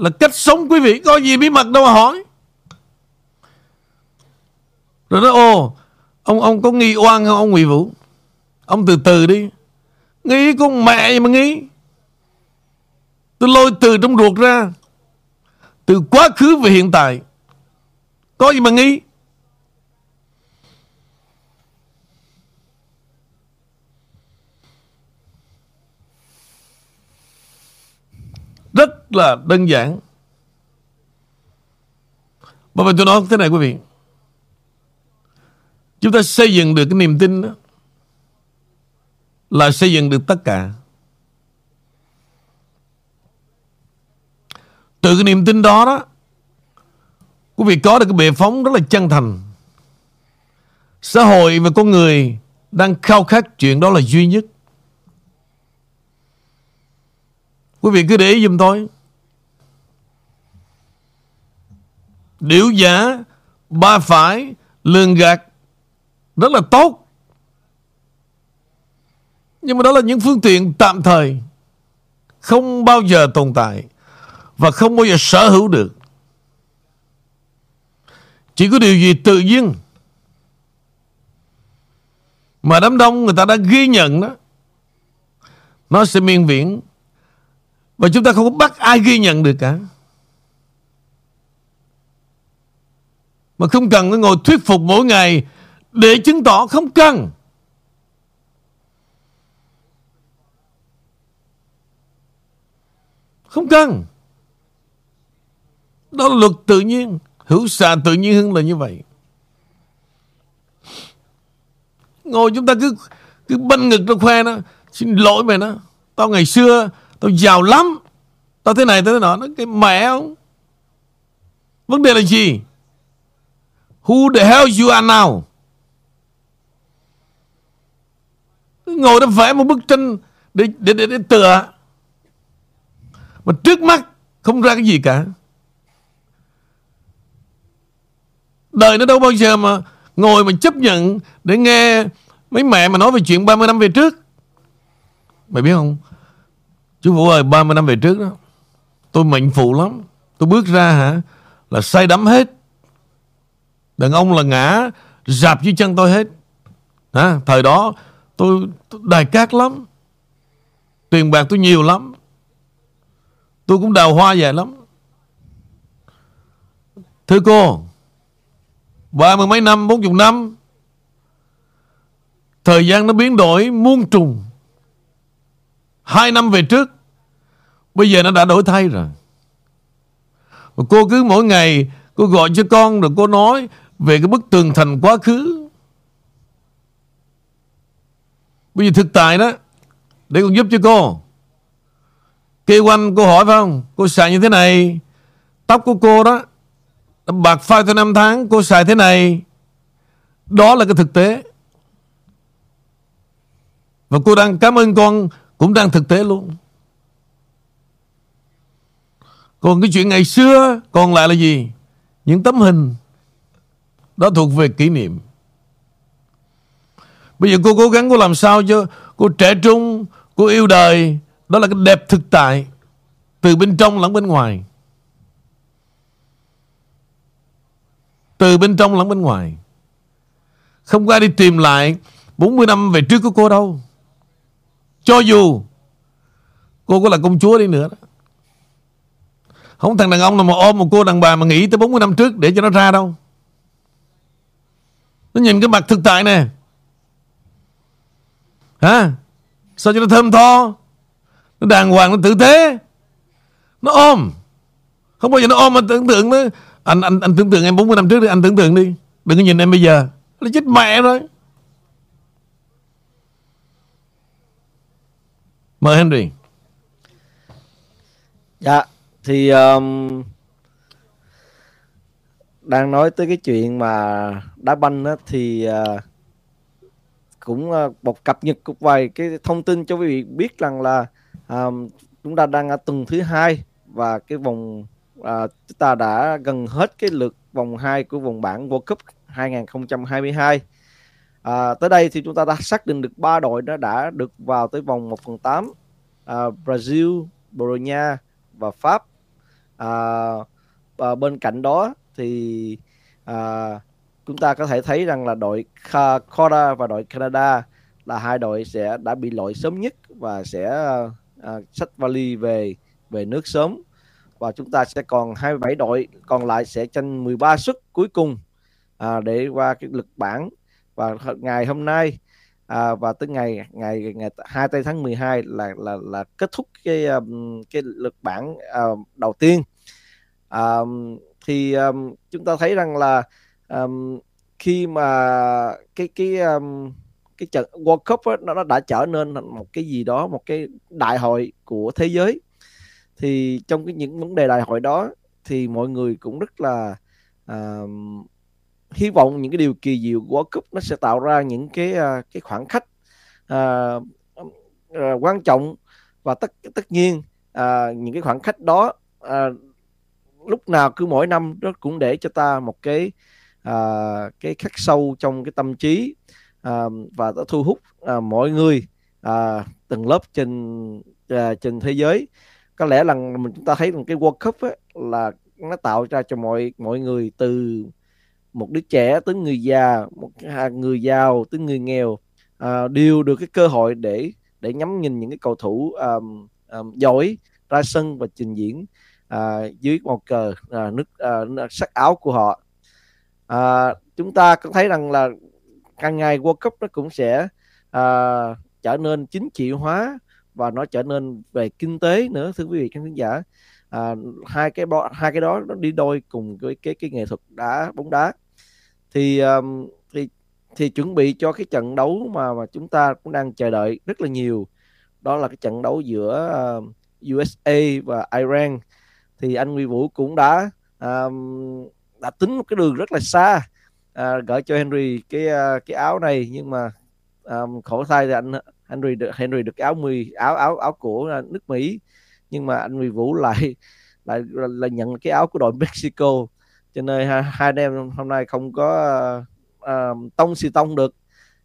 Là cách sống quý vị, Có gì bí mật đâu mà hỏi. Rồi nói ô Ông ông có nghi oan không, ông Nguyễn Vũ? Ông từ từ đi. Nghĩ con mẹ mà nghĩ Tôi lôi từ trong ruột ra. Từ quá khứ về hiện tại, Có gì mà nghĩ Rất là đơn giản. Bởi vì tôi nói thế này quý vị. Chúng ta xây dựng được cái niềm tin đó Là xây dựng được tất cả. Từ cái niềm tin đó đó, Quý vị có được cái bệ phóng rất là chân thành. Xã hội và con người Đang khao khát chuyện đó là duy nhất. Quý vị cứ để ý giùm tôi. Điệu giả Ba phải, Lường gạt. Rất là tốt. Nhưng mà đó là những phương tiện tạm thời. Không bao giờ tồn tại. Và không bao giờ sở hữu được. Chỉ có điều gì tự nhiên. Mà đám đông người ta đã ghi nhận đó. Nó sẽ miên viễn. Và chúng ta không có bắt ai ghi nhận được cả. Mà không cần phải ngồi thuyết phục mỗi ngày Để chứng tỏ không cần. Không cần. Đó là luật tự nhiên. Hữu xạ tự nhiên hơn là như vậy. Ngồi chúng ta cứ Cứ banh ngực nó khoe nó Xin lỗi mày nó Tao ngày xưa, Tao giàu lắm. Tao thế này, tao thế nọ. Nó cái mẹ không? Vấn đề là gì? Who the hell you are now? Ngồi đó vẽ một bức tranh Để, để, để, để tựa. Mà trước mắt Không ra cái gì cả. Đời nó đâu bao giờ mà Ngồi mà chấp nhận Để nghe mấy mẹ mà nói về chuyện 30 năm về trước. Mày biết không? Chú Vũ ơi 30 năm về trước đó Tôi mệnh phụ lắm. Tôi bước ra hả Là say đắm hết. Đàn ông là ngã Rạp dưới chân tôi hết. À, Thời đó tôi, tôi đài cát lắm. Tiền bạc tôi nhiều lắm. Tôi cũng đào hoa dài lắm. Thưa cô Ba mươi mấy năm, bốn chục năm Thời gian nó biến đổi muôn trùng. Hai năm về trước Bây giờ nó đã đổi thay rồi. Cô cứ mỗi ngày Cô gọi cho con rồi cô nói về cái bức tường thành quá khứ. Bây giờ thực tại đó, Để con giúp cho cô. Kêu quanh cô hỏi phải không? Cô xài như thế này, Tóc của cô đó Bạc phai theo năm tháng, Cô xài thế này. Đó là cái thực tế. Và cô đang cảm ơn con, Cũng đang thực tế luôn. Còn cái chuyện ngày xưa, Còn lại là gì? Những tấm hình. Đó thuộc về kỷ niệm. Bây giờ cô cố gắng cô làm sao cho Cô trẻ trung, Cô yêu đời. Đó là cái đẹp thực tại Từ bên trong lẫn bên ngoài. Từ bên trong lẫn bên ngoài. Không có ai đi tìm lại 40 năm về trước của cô đâu. Cho dù Cô có là công chúa đi nữa đó. Không thằng đàn ông nào mà ôm một cô đàn bà Mà nghĩ tới 40 năm trước để cho nó ra đâu. Nó nhìn cái mặt thực tại này, Hả? Sao cho nó thơm tho? Nó đàng hoàng nó tử tế. Nó ôm. Không bao giờ nó ôm mà tưởng tượng nó. Anh anh anh tưởng tượng em 40 năm trước đi anh tưởng tượng đi. Đừng có nhìn em bây giờ. Nó chết mẹ rồi. Mời Henry. Dạ thì um, đang nói tới cái chuyện mà đá banh á, thì uh, cũng uh, một cập nhật một vài cái thông tin cho quý vị biết rằng là um, chúng ta đang ở tuần thứ hai và cái vòng uh, chúng ta đã gần hết cái lượt vòng 2 của vòng bảng World Cup 2022 à, tới đây thì chúng ta đã xác định được ba đội đã đã được vào tới vòng 1 phần 8 à, Brazil, Bồ Đào Nha và Pháp. À, và bên cạnh đó thì à, chúng ta có thể thấy rằng là đội Canada và đội Canada là hai đội sẽ đã bị loại sớm nhất và sẽ uh, xách vali về về nước sớm. Và chúng ta sẽ còn 27 đội còn lại sẽ tranh 13 suất cuối cùng à, để qua cái lực bảng. Và ngày hôm nay à, và tới ngày ngày ngày 2 tây tháng 12 là là là kết thúc cái um, cái lực bảng uh, đầu tiên. Um, thì um, chúng ta thấy rằng là um, khi mà cái cái um, cái trận World Cup ấy, nó, nó đã trở nên một cái gì đó một cái đại hội của thế giới. Thì trong cái những vấn đề đại hội đó thì mọi người cũng rất là uh, hy vọng những cái điều kỳ diệu của World Cup nó sẽ tạo ra những cái uh, cái khoảng khách uh, uh, quan trọng và tất tất nhiên uh, những cái khoảng khách đó uh, lúc nào cứ mỗi năm nó cũng để cho ta một cái à, cái khắc sâu trong cái tâm trí à, và đã thu hút à, mọi người à, từng lớp trên à, trên thế giới. Có lẽ là mình chúng ta thấy rằng cái World Cup ấy, là nó tạo ra cho mọi mọi người từ một đứa trẻ tới người già một người giàu tới người nghèo à, đều được cái cơ hội để để nhắm nhìn những cái cầu thủ um, um, giỏi ra sân và trình diễn uh, dưới màu cờ uh, nước uh, sắc áo của họ à, chúng ta cũng thấy rằng là càng ngày World Cup nó cũng sẽ à, trở nên chính trị hóa và nó trở nên về kinh tế nữa thưa quý vị khán giả. À, hai cái đó hai cái đó nó đi đôi cùng với cái cái nghệ thuật đá bóng đá. Thì um, thì thì chuẩn bị cho cái trận đấu mà mà chúng ta cũng đang chờ đợi rất là nhiều. Đó là cái trận đấu giữa ờ, uh, USA và Iran. Thì anh Nguy Vũ cũng đã um, đã tính một cái đường rất là xa à, gửi cho Henry cái à, cái áo này. Nhưng mà um, khổ thay thì anh Henry được Henry được áo 10 áo áo áo của à, nước Mỹ. Nhưng mà anh Nguy Vũ lại lại là nhận cái áo của đội Mexico. Cho nên hai, hai anh em hôm nay không có uh, tông xì tông được.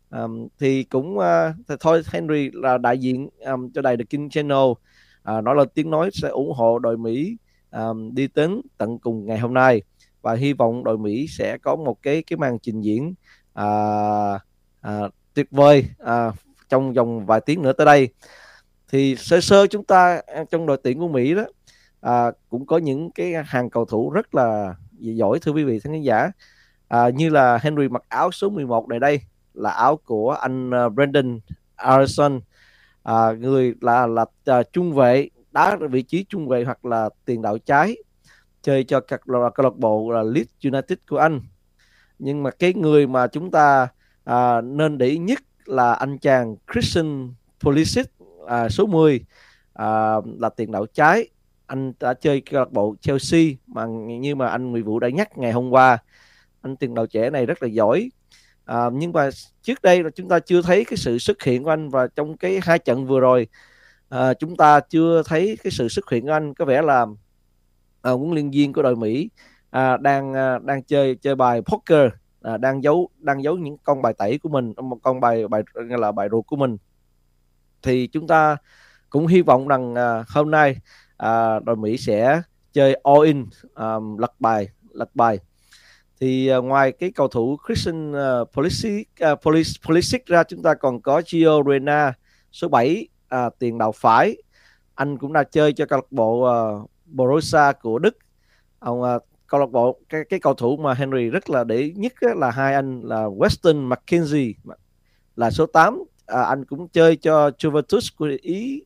Um, thì cũng uh, thôi Henry là đại diện um, cho đài The King Channel. Uh, nói là tiếng nói sẽ ủng hộ đội Mỹ um, đi đến tận cùng ngày hôm nay và hy vọng đội Mỹ sẽ có một cái cái màn trình diễn à, à, tuyệt vời à, trong vòng vài tiếng nữa tới đây. Thì sơ sơ chúng ta à, trong đội tuyển của Mỹ đó à, cũng có những cái hàng cầu thủ rất là giỏi thưa quý vị khán giả. À, như là Henry mặc áo số 11 này đây là áo của anh à, Brandon Arson à, người là là à, trung vệ đá vị trí trung vệ hoặc là tiền đạo trái chơi cho các câu lạc bộ là Leeds United của anh. Nhưng mà cái người mà chúng ta à, nên để ý nhất là anh chàng Christian Pulisic à, số 10 à, là tiền đạo trái. Anh đã chơi câu lạc bộ Chelsea mà như mà anh Nguyễn Vũ đã nhắc ngày hôm qua. Anh tiền đạo trẻ này rất là giỏi. À, nhưng mà trước đây là chúng ta chưa thấy cái sự xuất hiện của anh và trong cái hai trận vừa rồi à, chúng ta chưa thấy cái sự xuất hiện của anh. Có vẻ là uh, huấn luyện viên của đội Mỹ uh, đang uh, đang chơi chơi bài poker uh, đang giấu đang giấu những con bài tẩy của mình một con bài bài là bài ruột của mình. Thì chúng ta cũng hy vọng rằng uh, hôm nay uh, đội Mỹ sẽ chơi all in um, lật bài lật bài. Thì uh, ngoài cái cầu thủ Christian uh, Pulisic, uh, Pulisic ra chúng ta còn có Gio Reyna số 7 uh, tiền đạo phải. Anh cũng đã chơi cho câu lạc bộ uh, Borussia của Đức. Ông uh, câu lạc bộ cái cái cầu thủ mà Henry rất là để nhất là hai anh là Weston McKenzie. Là số 8 à, anh cũng chơi cho Juventus của Ý.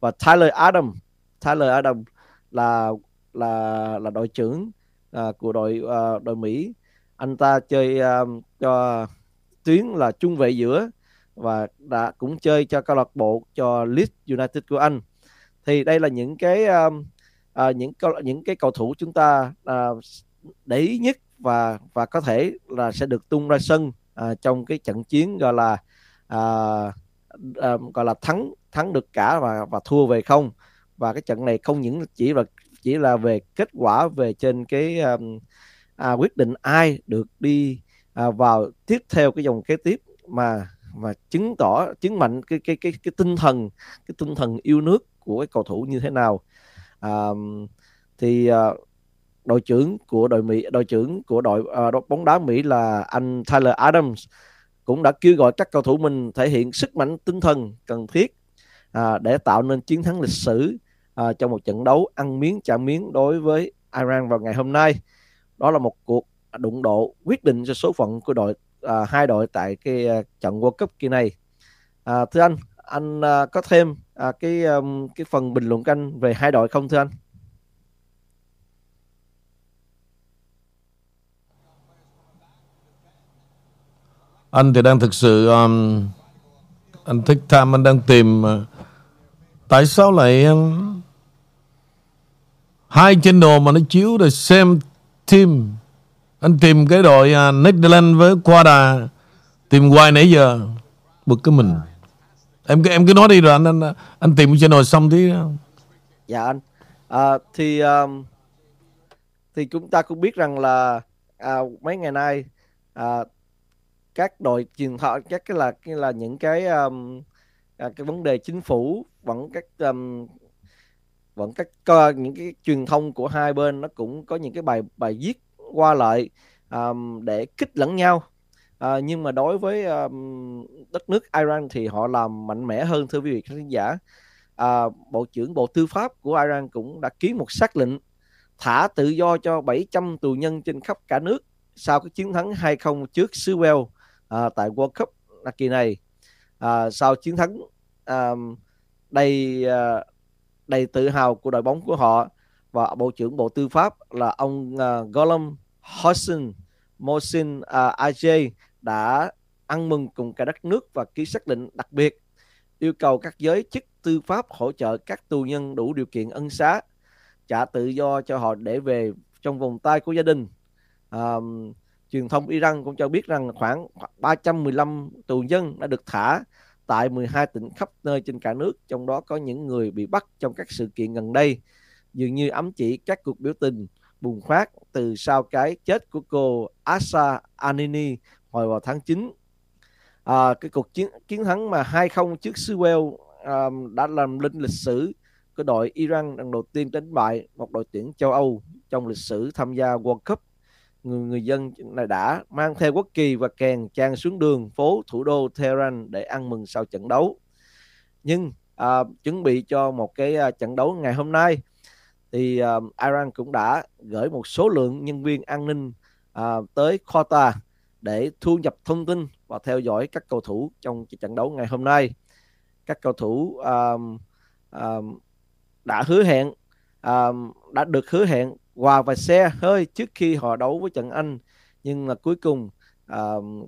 Và Tyler Adam. Tyler Adam là là là đội trưởng uh, của đội uh, đội Mỹ. Anh ta chơi uh, cho tuyến là trung vệ giữa và đã cũng chơi cho câu lạc bộ cho Leeds United của anh. Thì đây là những cái um, à, những những cái cầu thủ chúng ta à, để ý nhất và và có thể là sẽ được tung ra sân à, trong cái trận chiến gọi là à, à, gọi là thắng thắng được cả và và thua về không. Và cái trận này không những chỉ là chỉ là về kết quả về trên cái um, à, quyết định ai được đi à, vào tiếp theo cái dòng kế tiếp mà mà chứng tỏ chứng mạnh cái cái cái cái tinh thần cái tinh thần yêu nước của cái cầu thủ như thế nào à, thì à, đội trưởng của đội Mỹ đội trưởng của đội uh, bóng đá Mỹ là anh Tyler Adams cũng đã kêu gọi các cầu thủ mình thể hiện sức mạnh tinh thần cần thiết à, để tạo nên chiến thắng lịch sử à, trong một trận đấu ăn miếng trả miếng đối với Iran vào ngày hôm nay. Đó là một cuộc đụng độ quyết định cho số phận của đội à, hai đội tại cái trận World Cup kỳ này. À, thưa anh, anh à, có thêm à, cái um, cái phần bình luận canh về hai đội không thưa anh? anh thì đang thực sự um, anh thích tham anh đang tìm uh, tại sao lại um, hai channel mà nó chiếu rồi xem team anh tìm cái đội uh, Netherlands với Quada tìm hoài nãy giờ bực cái mình em cứ em cứ nói đi rồi anh anh anh tìm channel xong tí. Dạ anh. À, thì um, thì chúng ta cũng biết rằng là à, mấy ngày nay à, các đội truyền thông các cái là cái là những cái um, à, cái vấn đề chính phủ vẫn các um, vẫn các uh, những cái truyền thông của hai bên nó cũng có những cái bài bài viết qua lại um, để kích lẫn nhau à, nhưng mà đối với um, đất nước Iran thì họ làm mạnh mẽ hơn thưa quý vị khán giả. À, bộ trưởng bộ tư pháp của Iran cũng đã ký một xác lệnh thả tự do cho 700 tù nhân trên khắp cả nước sau cái chiến thắng 2-0 trước xứ à, tại World Cup kỳ này. À, sau chiến thắng à, đầy à, đầy tự hào của đội bóng của họ và bộ trưởng bộ tư pháp là ông uh, Golam Hossein Mohsin uh, Ajay đã ăn mừng cùng cả đất nước và ký xác định đặc biệt yêu cầu các giới chức tư pháp hỗ trợ các tù nhân đủ điều kiện ân xá trả tự do cho họ để về trong vòng tay của gia đình. À, truyền thông Iran cũng cho biết rằng khoảng 315 tù nhân đã được thả tại 12 tỉnh khắp nơi trên cả nước, trong đó có những người bị bắt trong các sự kiện gần đây, dường như ám chỉ các cuộc biểu tình bùng phát từ sau cái chết của cô Asa Anini hồi vào tháng 9. À, cái cuộc chiến chiến thắng mà 2-0 trước xứ Wales à, đã làm lên lịch sử của đội Iran lần đầu tiên đánh bại một đội tuyển châu Âu trong lịch sử tham gia World Cup người, người dân này đã mang theo quốc kỳ và kèn trang xuống đường phố thủ đô Tehran để ăn mừng sau trận đấu. Nhưng à, chuẩn bị cho một cái à, trận đấu ngày hôm nay thì à, Iran cũng đã gửi một số lượng nhân viên an ninh à, tới Qatar để thu nhập thông tin và theo dõi các cầu thủ trong trận đấu ngày hôm nay. Các cầu thủ um, um, đã hứa hẹn um, đã được hứa hẹn quà và xe hơi trước khi họ đấu với trận Anh nhưng là cuối cùng um,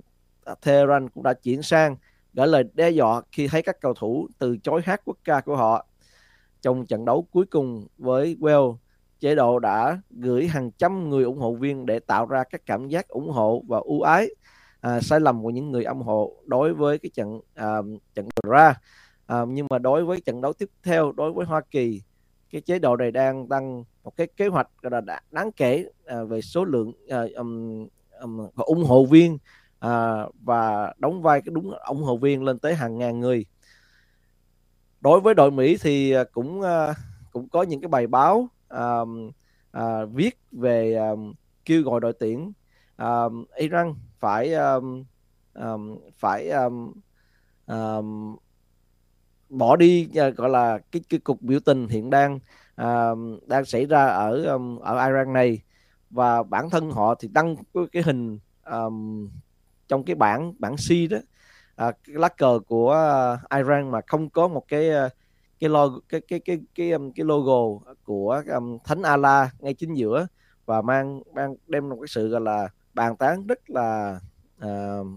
Tehran cũng đã chuyển sang gửi lời đe dọa khi thấy các cầu thủ từ chối hát quốc ca của họ trong trận đấu cuối cùng với Wales chế độ đã gửi hàng trăm người ủng hộ viên để tạo ra các cảm giác ủng hộ và ưu ái à, sai lầm của những người ủng hộ đối với cái trận à, trận ra. À, nhưng mà đối với trận đấu tiếp theo đối với Hoa Kỳ cái chế độ này đang tăng một cái kế hoạch là đáng kể à, về số lượng à, um, um, ủng hộ viên à, và đóng vai cái đúng ủng hộ viên lên tới hàng ngàn người. Đối với đội Mỹ thì à, cũng à, cũng có những cái bài báo um, uh, viết về um, kêu gọi đội tuyển um, Iran phải um, um, phải um, um, bỏ đi uh, gọi là cái cái cuộc biểu tình hiện đang uh, đang xảy ra ở um, ở Iran này. Và bản thân họ thì đăng cái hình um, trong cái bảng bảng C đó uh, cái lá cờ của Iran mà không có một cái cái logo cái cái cái cái cái, cái logo của um, thánh ala ngay chính giữa và mang mang đem một cái sự gọi là bàn tán rất là uh,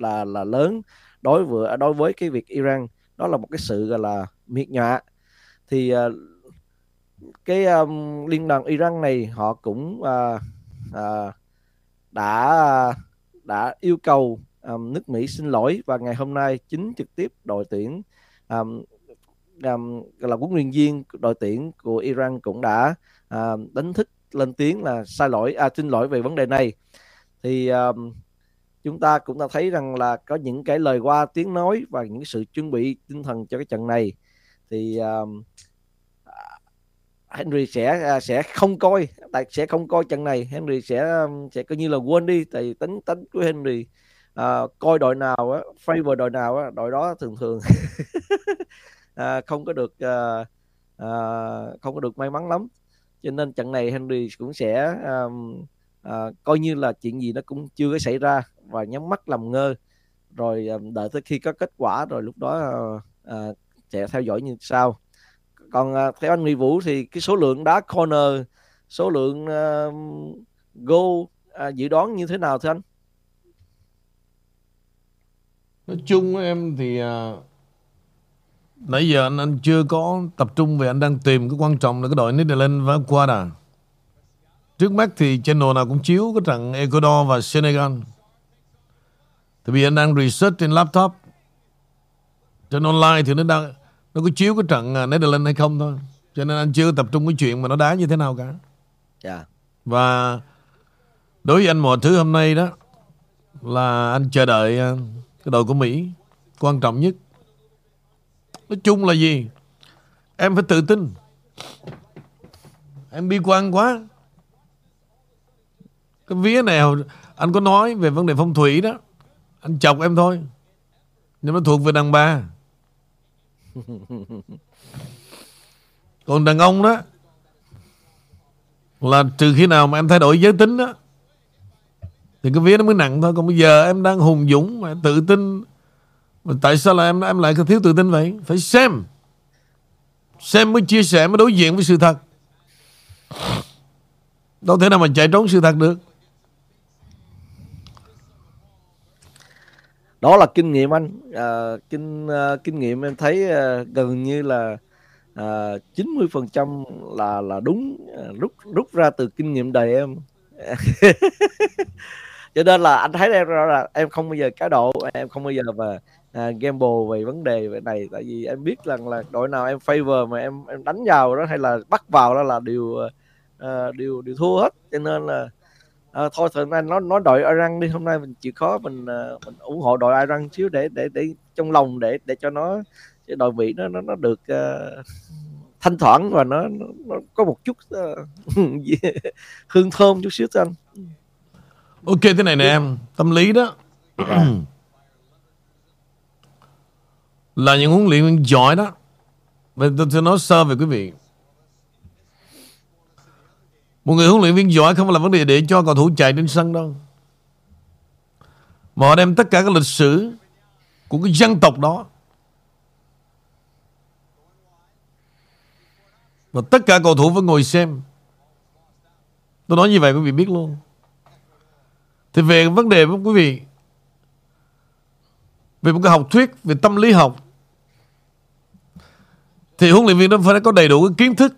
là là lớn đối với đối với cái việc Iran. Đó là một cái sự gọi là miệt nhọa thì uh, cái um, liên đoàn Iran này họ cũng uh, uh, đã đã yêu cầu um, nước Mỹ xin lỗi và ngày hôm nay chính trực tiếp đội tuyển um, um, là huấn luyện viên đội tuyển của Iran cũng đã uh, đánh thức lên tiếng là sai lỗi à, xin lỗi về vấn đề này. Thì um, chúng ta cũng đã thấy rằng là có những cái lời qua tiếng nói và những sự chuẩn bị tinh thần cho cái trận này. Thì um, Henry sẽ sẽ không coi tại sẽ không coi trận này. Henry sẽ sẽ coi như là quên đi tại tính tính của Henry uh, coi đội nào á favor đội nào á đội đó thường thường. à, không có được à, à, không có được may mắn lắm. Cho nên trận này Henry cũng sẽ à, à, coi như là chuyện gì nó cũng chưa có xảy ra và nhắm mắt làm ngơ. Rồi à, đợi tới khi có kết quả rồi lúc đó à, à, sẽ theo dõi như sau. Còn à, theo anh Nghị Vũ thì cái số lượng đá corner số lượng à, goal à, dự đoán như thế nào thưa anh? Nói chung em thì uh, nãy giờ anh anh chưa có tập trung về anh đang tìm cái quan trọng là cái đội Netherlands và Ecuador trước mắt thì channel nào cũng chiếu cái trận Ecuador và Senegal. Thì vì anh đang research trên laptop. Trên online thì nó đang nó có chiếu cái trận à, Netherlands hay không thôi. Cho nên anh chưa tập trung cái chuyện mà nó đá như thế nào cả. Dạ. Và đối với anh mọi thứ hôm nay đó là anh chờ đợi à, cái đội của Mỹ quan trọng nhất nói chung là gì? Em phải tự tin. Em bi quan quá. Cái vía này hồi- anh có nói về vấn đề phong thủy đó anh chọc em thôi. Nhưng nó thuộc về đàn bà. Còn đàn ông đó là trừ khi nào mà em thay đổi giới tính đó thì cái vía nó mới nặng thôi. Còn bây giờ em đang hùng dũng mà tự tin tại sao là em em lại thiếu tự tin vậy? Phải xem. Xem mới chia sẻ mới đối diện với sự thật. Đâu thể nào mà chạy trốn sự thật được. Đó là kinh nghiệm anh. À, kinh à, kinh nghiệm em thấy à, gần như là à, 90% là là đúng à, rút rút ra từ kinh nghiệm đời em. cho nên là anh thấy em rõ là em không bao giờ cá độ em không bao giờ mà à, gamble về vấn đề về này. Tại vì em biết rằng là đội nào em favor mà em em đánh vào đó hay là bắt vào đó là điều uh, à, điều điều thua hết. Cho nên là uh, thôi thì nay nói nói đội Iran đi. Hôm nay mình chịu khó mình uh, mình ủng hộ đội Iran xíu để để để trong lòng để để cho nó cái đội Mỹ nó nó nó được uh, thanh thoảng và nó, nó, nó có một chút uh, hương thơm chút xíu cho anh. Ừ ok, thế này nè em. Tâm lý đó. Là những huấn luyện viên giỏi đó. Và tôi nói sơ về quý vị. Một người huấn luyện viên giỏi không phải là vấn đề để cho cầu thủ chạy trên sân đâu. Mà họ đem tất cả các lịch sử Của cái dân tộc đó. Và tất cả cầu thủ vẫn ngồi xem. Tôi nói như vậy quý vị biết luôn. Thì về vấn đề với quý vị, Về một cái học thuyết Về tâm lý học, Thì huấn luyện viên nó phải có đầy đủ cái kiến thức.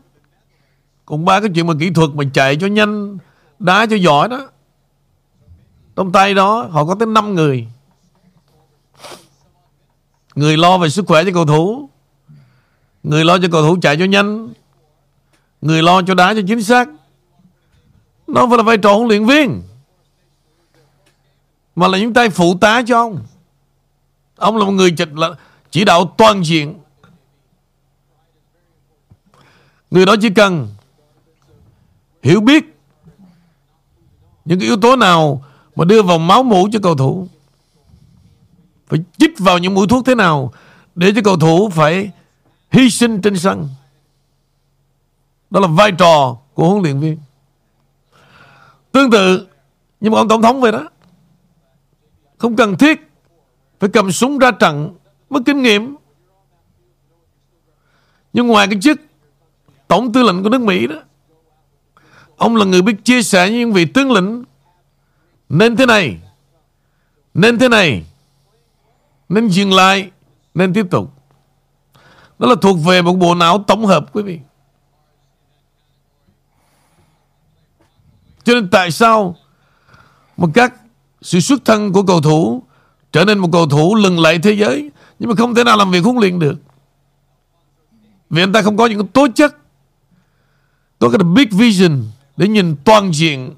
Còn ba cái chuyện mà kỹ thuật Mà chạy cho nhanh, Đá cho giỏi đó, Trong tay đó họ có tới 5 người. Người lo về sức khỏe cho cầu thủ, Người lo cho cầu thủ chạy cho nhanh, Người lo cho đá cho chính xác. Nó phải là vai trò huấn luyện viên. Mà là những tay phụ tá cho ông. Ông là một người chỉ, là chỉ đạo toàn diện. Người đó chỉ cần Hiểu biết Những cái yếu tố nào Mà đưa vào máu mũ cho cầu thủ. Phải chích vào những mũi thuốc thế nào Để cho cầu thủ phải Hy sinh trên sân. Đó là vai trò của huấn luyện viên. Tương tự Nhưng mà ông tổng thống vậy đó. Không cần thiết Phải cầm súng ra trận Mất kinh nghiệm. Nhưng ngoài cái chức Tổng tư lệnh của nước Mỹ đó, Ông là người biết chia sẻ với những vị tướng lĩnh. Nên thế này, Nên thế này, Nên dừng lại, Nên tiếp tục. Đó là thuộc về một bộ não tổng hợp, quý vị. Cho nên tại sao Mà các sự xuất thân của cầu thủ, Trở nên một cầu thủ lừng lẫy thế giới, Nhưng mà không thể nào làm việc huấn luyện được. Vì anh ta không có những tố chất, Có cái big vision Để nhìn toàn diện,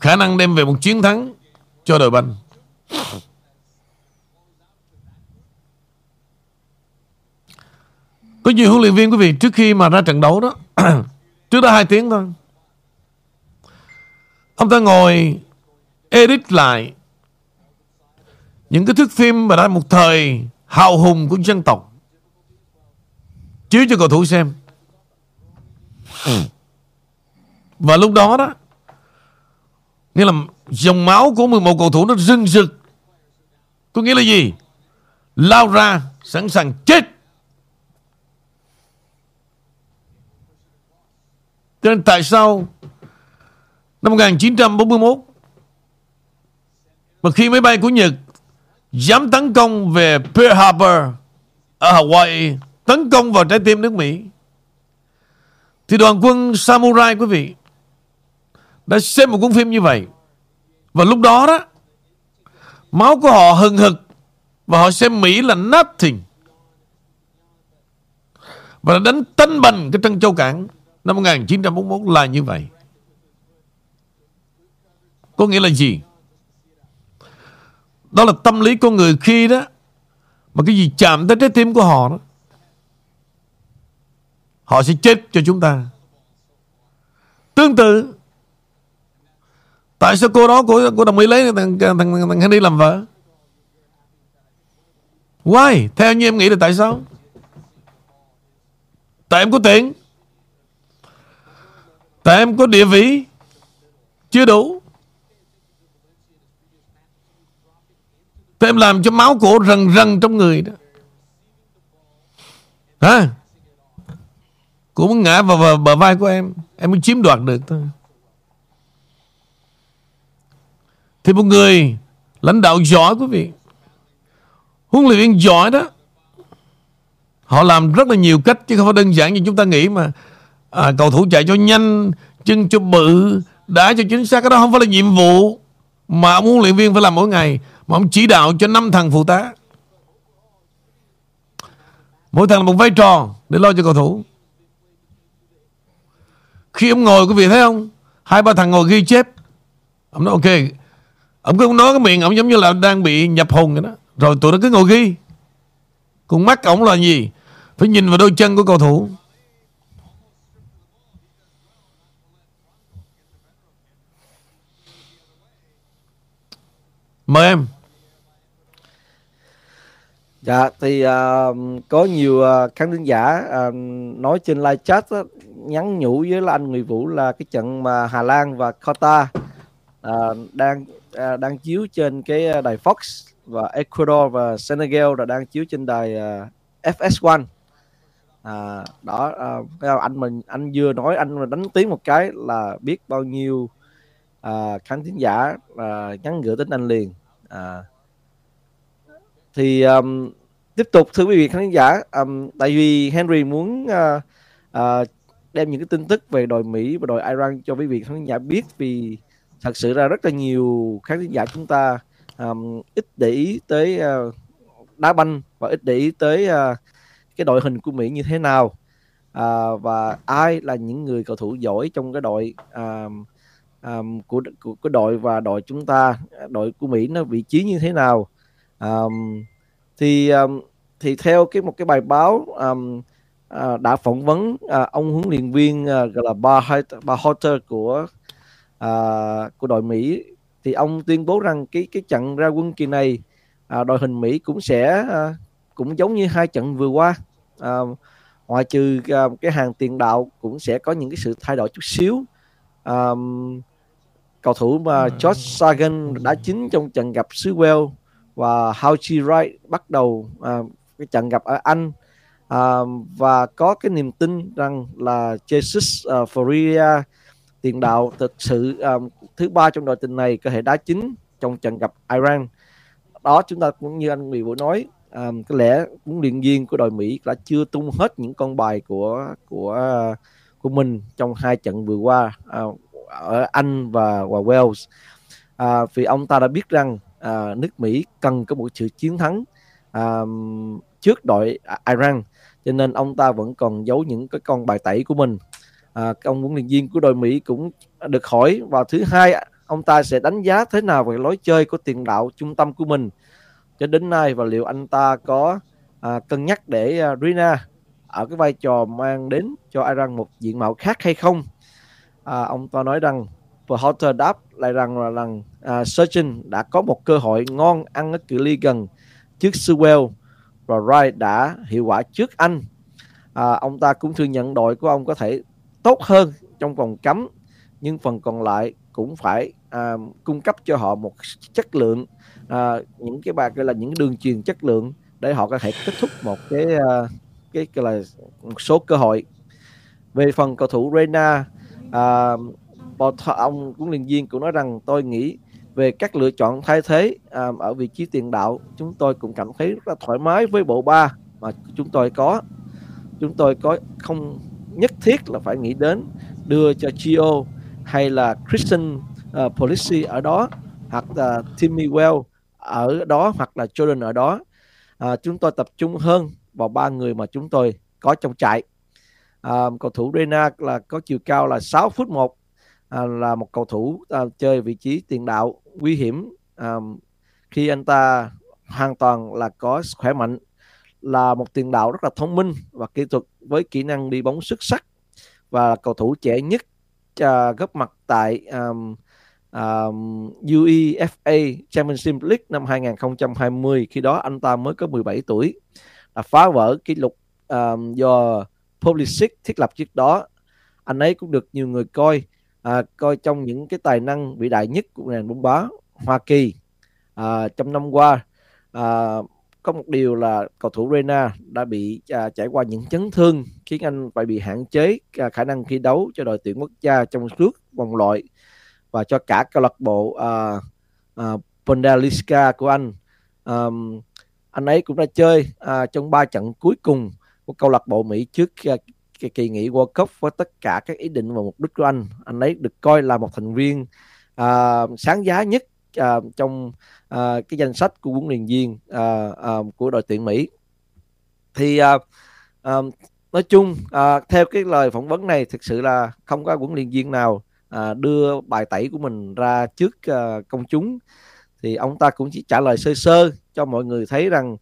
Khả năng đem về một chiến thắng Cho đội banh. Có nhiều huấn luyện viên quý vị, trước khi mà ra trận đấu đó, Trước đó hai tiếng thôi, Ông ta ngồi edit lại. Những cái thước phim mà đã một thời hào hùng của dân tộc. Chiếu cho cầu thủ xem. Và lúc đó đó, nghĩa là dòng máu của 11 cầu thủ nó rưng rực. Có nghĩa là gì? Lao ra, sẵn sàng chết. Cho nên tại sao năm 1941 mà khi máy bay của Nhật dám tấn công về Pearl Harbor ở Hawaii, tấn công vào trái tim nước Mỹ, thì đoàn quân Samurai quý vị đã xem một cuốn phim như vậy. Và lúc đó đó, máu của họ hừng hực và họ xem Mỹ là nothing. Và đã đánh tân bành cái Trân Châu Cảng năm 1941 là như vậy. Có nghĩa là gì? Đó là tâm lý con người khi đó Mà cái gì chạm tới trái tim của họ đó Họ sẽ chết cho chúng ta. Tương tự Tại sao cô đó của của đồng ý lấy thằng, thằng, thằng, thằng Henry làm vợ? Why? Theo như em nghĩ là tại sao? Tại em có tiền Tại em có địa vị Chưa đủ Thế em làm cho máu cổ rần rần trong người đó. Hả? Cổ muốn ngã vào, vào bờ vai của em. Em mới chiếm đoạt được thôi. Thì một người lãnh đạo giỏi quý vị. Huấn luyện viên giỏi đó. Họ làm rất là nhiều cách chứ không phải đơn giản như chúng ta nghĩ mà à, cầu thủ chạy cho nhanh, chân cho bự, đá cho chính xác. Cái đó không phải là nhiệm vụ mà ông huấn luyện viên phải làm mỗi ngày mà ông chỉ đạo cho năm thằng phụ tá. Mỗi thằng là một vai trò Để lo cho cầu thủ. Khi ông ngồi, quý vị thấy không? Hai, ba thằng ngồi ghi chép. Ông nói, ok. Ông cứ nói cái miệng Ông giống như là đang bị nhập hồn vậy đó. Rồi tụi nó cứ ngồi ghi. Còn mắt ông là gì? Phải nhìn vào đôi chân của cầu thủ. Mời em. Dạ thì uh, có nhiều uh, khán thính giả uh, nói trên live chat đó, nhắn nhủ với là anh Nguyễn Vũ là cái trận mà Hà Lan và Qatar uh, đang uh, đang chiếu trên cái đài Fox và Ecuador và Senegal là đang chiếu trên đài uh, FS1 à, đó uh, anh mình anh vừa nói anh mà đánh tiếng một cái là biết bao nhiêu uh, khán thính giả uh, nhắn gửi đến anh liền. À, thì um, tiếp tục thưa quý vị khán giả um, tại vì Henry muốn uh, uh, đem những cái tin tức về đội Mỹ và đội Iran cho quý vị khán giả biết vì thật sự ra rất là nhiều khán giả chúng ta um, ít để ý tới uh, đá banh và ít để ý tới uh, cái đội hình của Mỹ như thế nào. Uh, và ai là những người cầu thủ giỏi trong cái đội uh, um, của, của của đội và đội chúng ta đội của Mỹ nó vị trí như thế nào um, thì um, thì theo cái một cái bài báo um, uh, đã phỏng vấn uh, ông huấn luyện viên uh, gọi là Bar Hotter của uh, của đội Mỹ thì ông tuyên bố rằng cái cái trận ra quân kỳ này uh, đội hình Mỹ cũng sẽ uh, cũng giống như hai trận vừa qua. Uh, ngoại trừ uh, cái hàng tiền đạo cũng sẽ có những cái sự thay đổi chút xíu. Um, cầu thủ mà George Sagan đã chính trong trận gặp xứ Wales và Hauchi Wright bắt đầu uh, cái trận gặp ở Anh. Uh, và có cái niềm tin rằng là Jesus à, uh, Faria tiền đạo thực sự um, thứ ba trong đội tình này có thể đá chính trong trận gặp Iran. Đó chúng ta cũng như anh Nguyễn Vũ nói um, có lẽ huấn luyện viên của đội Mỹ đã chưa tung hết những con bài của của uh, của mình trong hai trận vừa qua uh, ở Anh và và Wales. Uh, vì ông ta đã biết rằng à, nước Mỹ cần có một sự chiến thắng à, trước đội Iran. Cho nên ông ta vẫn còn giấu những cái con bài tẩy của mình. À, ông huấn luyện viên của đội Mỹ cũng được hỏi vào thứ hai ông ta sẽ đánh giá thế nào về lối chơi của tiền đạo trung tâm của mình. Cho đến nay và liệu anh ta có à, cân nhắc để à, Rina ở cái vai trò mang đến cho Iran một diện mạo khác hay không? À, ông ta nói rằng Hunter đáp lại rằng là rằng à, Surgeon đã có một cơ hội ngon ăn ở cự ly gần trước Sewell và Wright đã hiệu quả trước anh. À, ông ta cũng thừa nhận đội của ông có thể tốt hơn trong vòng cấm nhưng phần còn lại cũng phải à, cung cấp cho họ một chất lượng à, những cái bài gọi là những đường truyền chất lượng để họ có thể kết thúc một cái à, cái gọi là một số cơ hội. Về phần cầu thủ Reina à, ông huấn luyện viên cũng nói rằng tôi nghĩ về các lựa chọn thay thế um, ở vị trí tiền đạo chúng tôi cũng cảm thấy rất là thoải mái với bộ ba mà chúng tôi có. Chúng tôi có không nhất thiết là phải nghĩ đến đưa cho Gio hay là Christian à, uh, Policy ở đó hoặc là Timmy Well ở đó hoặc là Jordan ở đó. À, chúng tôi tập trung hơn vào ba người mà chúng tôi có trong trại. À, cầu thủ Rena là có chiều cao là 6 phút 1 à, là một cầu thủ à, chơi vị trí tiền đạo nguy hiểm à, khi anh ta hoàn toàn là có khỏe mạnh là một tiền đạo rất là thông minh và kỹ thuật với kỹ năng đi bóng xuất sắc và cầu thủ trẻ nhất à, góp mặt tại um, um, UEFA Championship League năm 2020 khi đó anh ta mới có 17 tuổi là phá vỡ kỷ lục um, do Pulisic thiết lập trước đó. Anh ấy cũng được nhiều người coi à, coi trong những cái tài năng vĩ đại nhất của nền bóng đá Hoa Kỳ à, trong năm qua à, có một điều là cầu thủ Rena đã bị à, trải qua những chấn thương khiến anh phải bị hạn chế à, khả năng thi đấu cho đội tuyển quốc gia trong suốt vòng loại và cho cả câu lạc bộ à, à, Bundesliga của anh. À, anh ấy cũng đã chơi à, trong ba trận cuối cùng của câu lạc bộ Mỹ trước à, cái kỳ nghỉ World Cup với tất cả các ý định và mục đích của anh. Anh ấy được coi là một thành viên uh, sáng giá nhất uh, trong uh, cái danh sách của huấn luyện viên uh, uh, của đội tuyển Mỹ. Thì uh, uh, nói chung uh, theo cái lời phỏng vấn này thực sự là không có huấn luyện viên nào uh, đưa bài tẩy của mình ra trước uh, công chúng. Thì ông ta cũng chỉ trả lời sơ sơ cho mọi người thấy rằng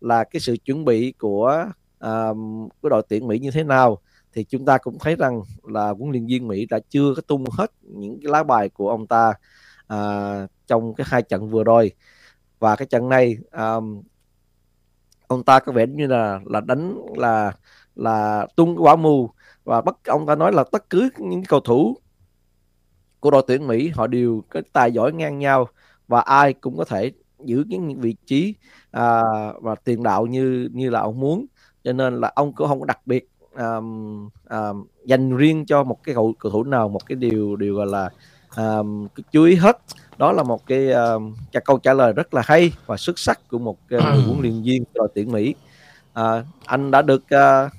là cái sự chuẩn bị của um, của đội tuyển Mỹ như thế nào? Thì chúng ta cũng thấy rằng là huấn luyện viên Mỹ đã chưa có tung hết những cái lá bài của ông ta uh, trong cái hai trận vừa rồi. Và cái trận này um, ông ta có vẻ như là là đánh là là tung quả mù. Và bất ông ta nói là tất cứ những cầu thủ của đội tuyển Mỹ họ đều có tài giỏi ngang nhau và ai cũng có thể giữ những vị trí à, và tiền đạo như như là ông muốn cho nên là ông cũng không có đặc biệt um, um, dành riêng cho một cái cầu, cầu thủ nào một cái điều điều gọi là um, chú ý hết đó là một cái um, cái câu trả lời rất là hay và xuất sắc của một uh, huấn luyện viên đội tuyển Mỹ uh, anh đã được uh,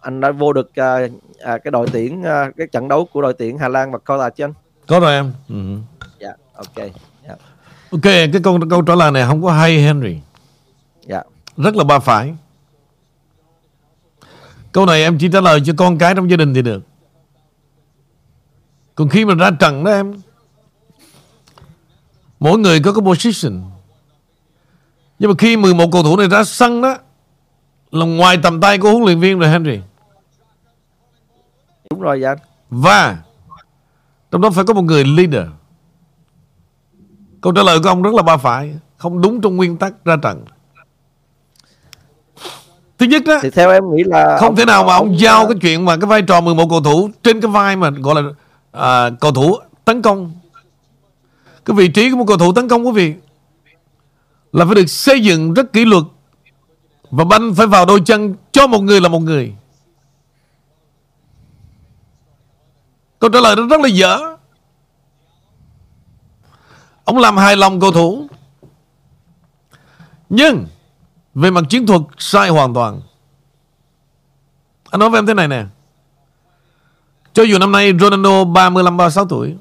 anh đã vô được uh, uh, cái đội tuyển uh, cái trận đấu của đội tuyển Hà Lan và Qatar chứ anh có rồi em ừ. dạ yeah, ok yeah. Dạ. ok cái câu câu trả lời này không có hay Henry dạ yeah. rất là ba phải câu này em chỉ trả lời cho con cái trong gia đình thì được. Còn khi mà ra trận đó em Mỗi người có cái position. Nhưng mà khi 11 cầu thủ này ra sân đó Là ngoài tầm tay của huấn luyện viên rồi Henry. Đúng rồi dạ Và Trong đó phải có một người leader. Câu trả lời của ông rất là ba phải Không đúng trong nguyên tắc ra trận Thứ nhất đó Thì theo em nghĩ là Không ông, thể nào mà ông, ông giao cái chuyện mà Cái vai trò 11 cầu thủ Trên cái vai mà gọi là à, Cầu thủ tấn công cái vị trí của một cầu thủ tấn công quý vị là phải được xây dựng rất kỷ luật và banh phải vào đôi chân cho một người là một người. Câu trả lời đó rất là dở. Ông làm hài lòng cầu thủ. Nhưng về mặt chiến thuật, sai hoàn toàn. Anh nói với em thế này nè. Cho dù năm nay Ronaldo 35-36 tuổi,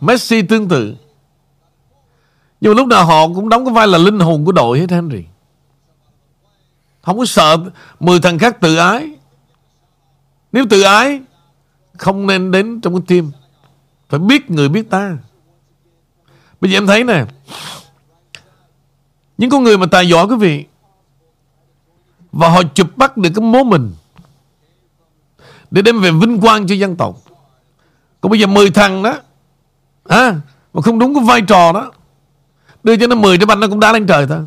Messi tương tự. Nhưng mà lúc nào họ cũng đóng cái vai là linh hồn của đội hết, Henry. Không có sợ 10 thằng khác tự ái. Nếu tự ái, Không nên đến trong cái team. Phải biết người, biết ta. Bây giờ em thấy nè những con người mà tài giỏi quý vị Và họ chụp bắt được cái mố mình Để đem về vinh quang cho dân tộc. Còn bây giờ 10 thằng đó à, Mà không đúng cái vai trò đó Đưa cho nó 10 trái banh nó cũng đá lên trời thôi.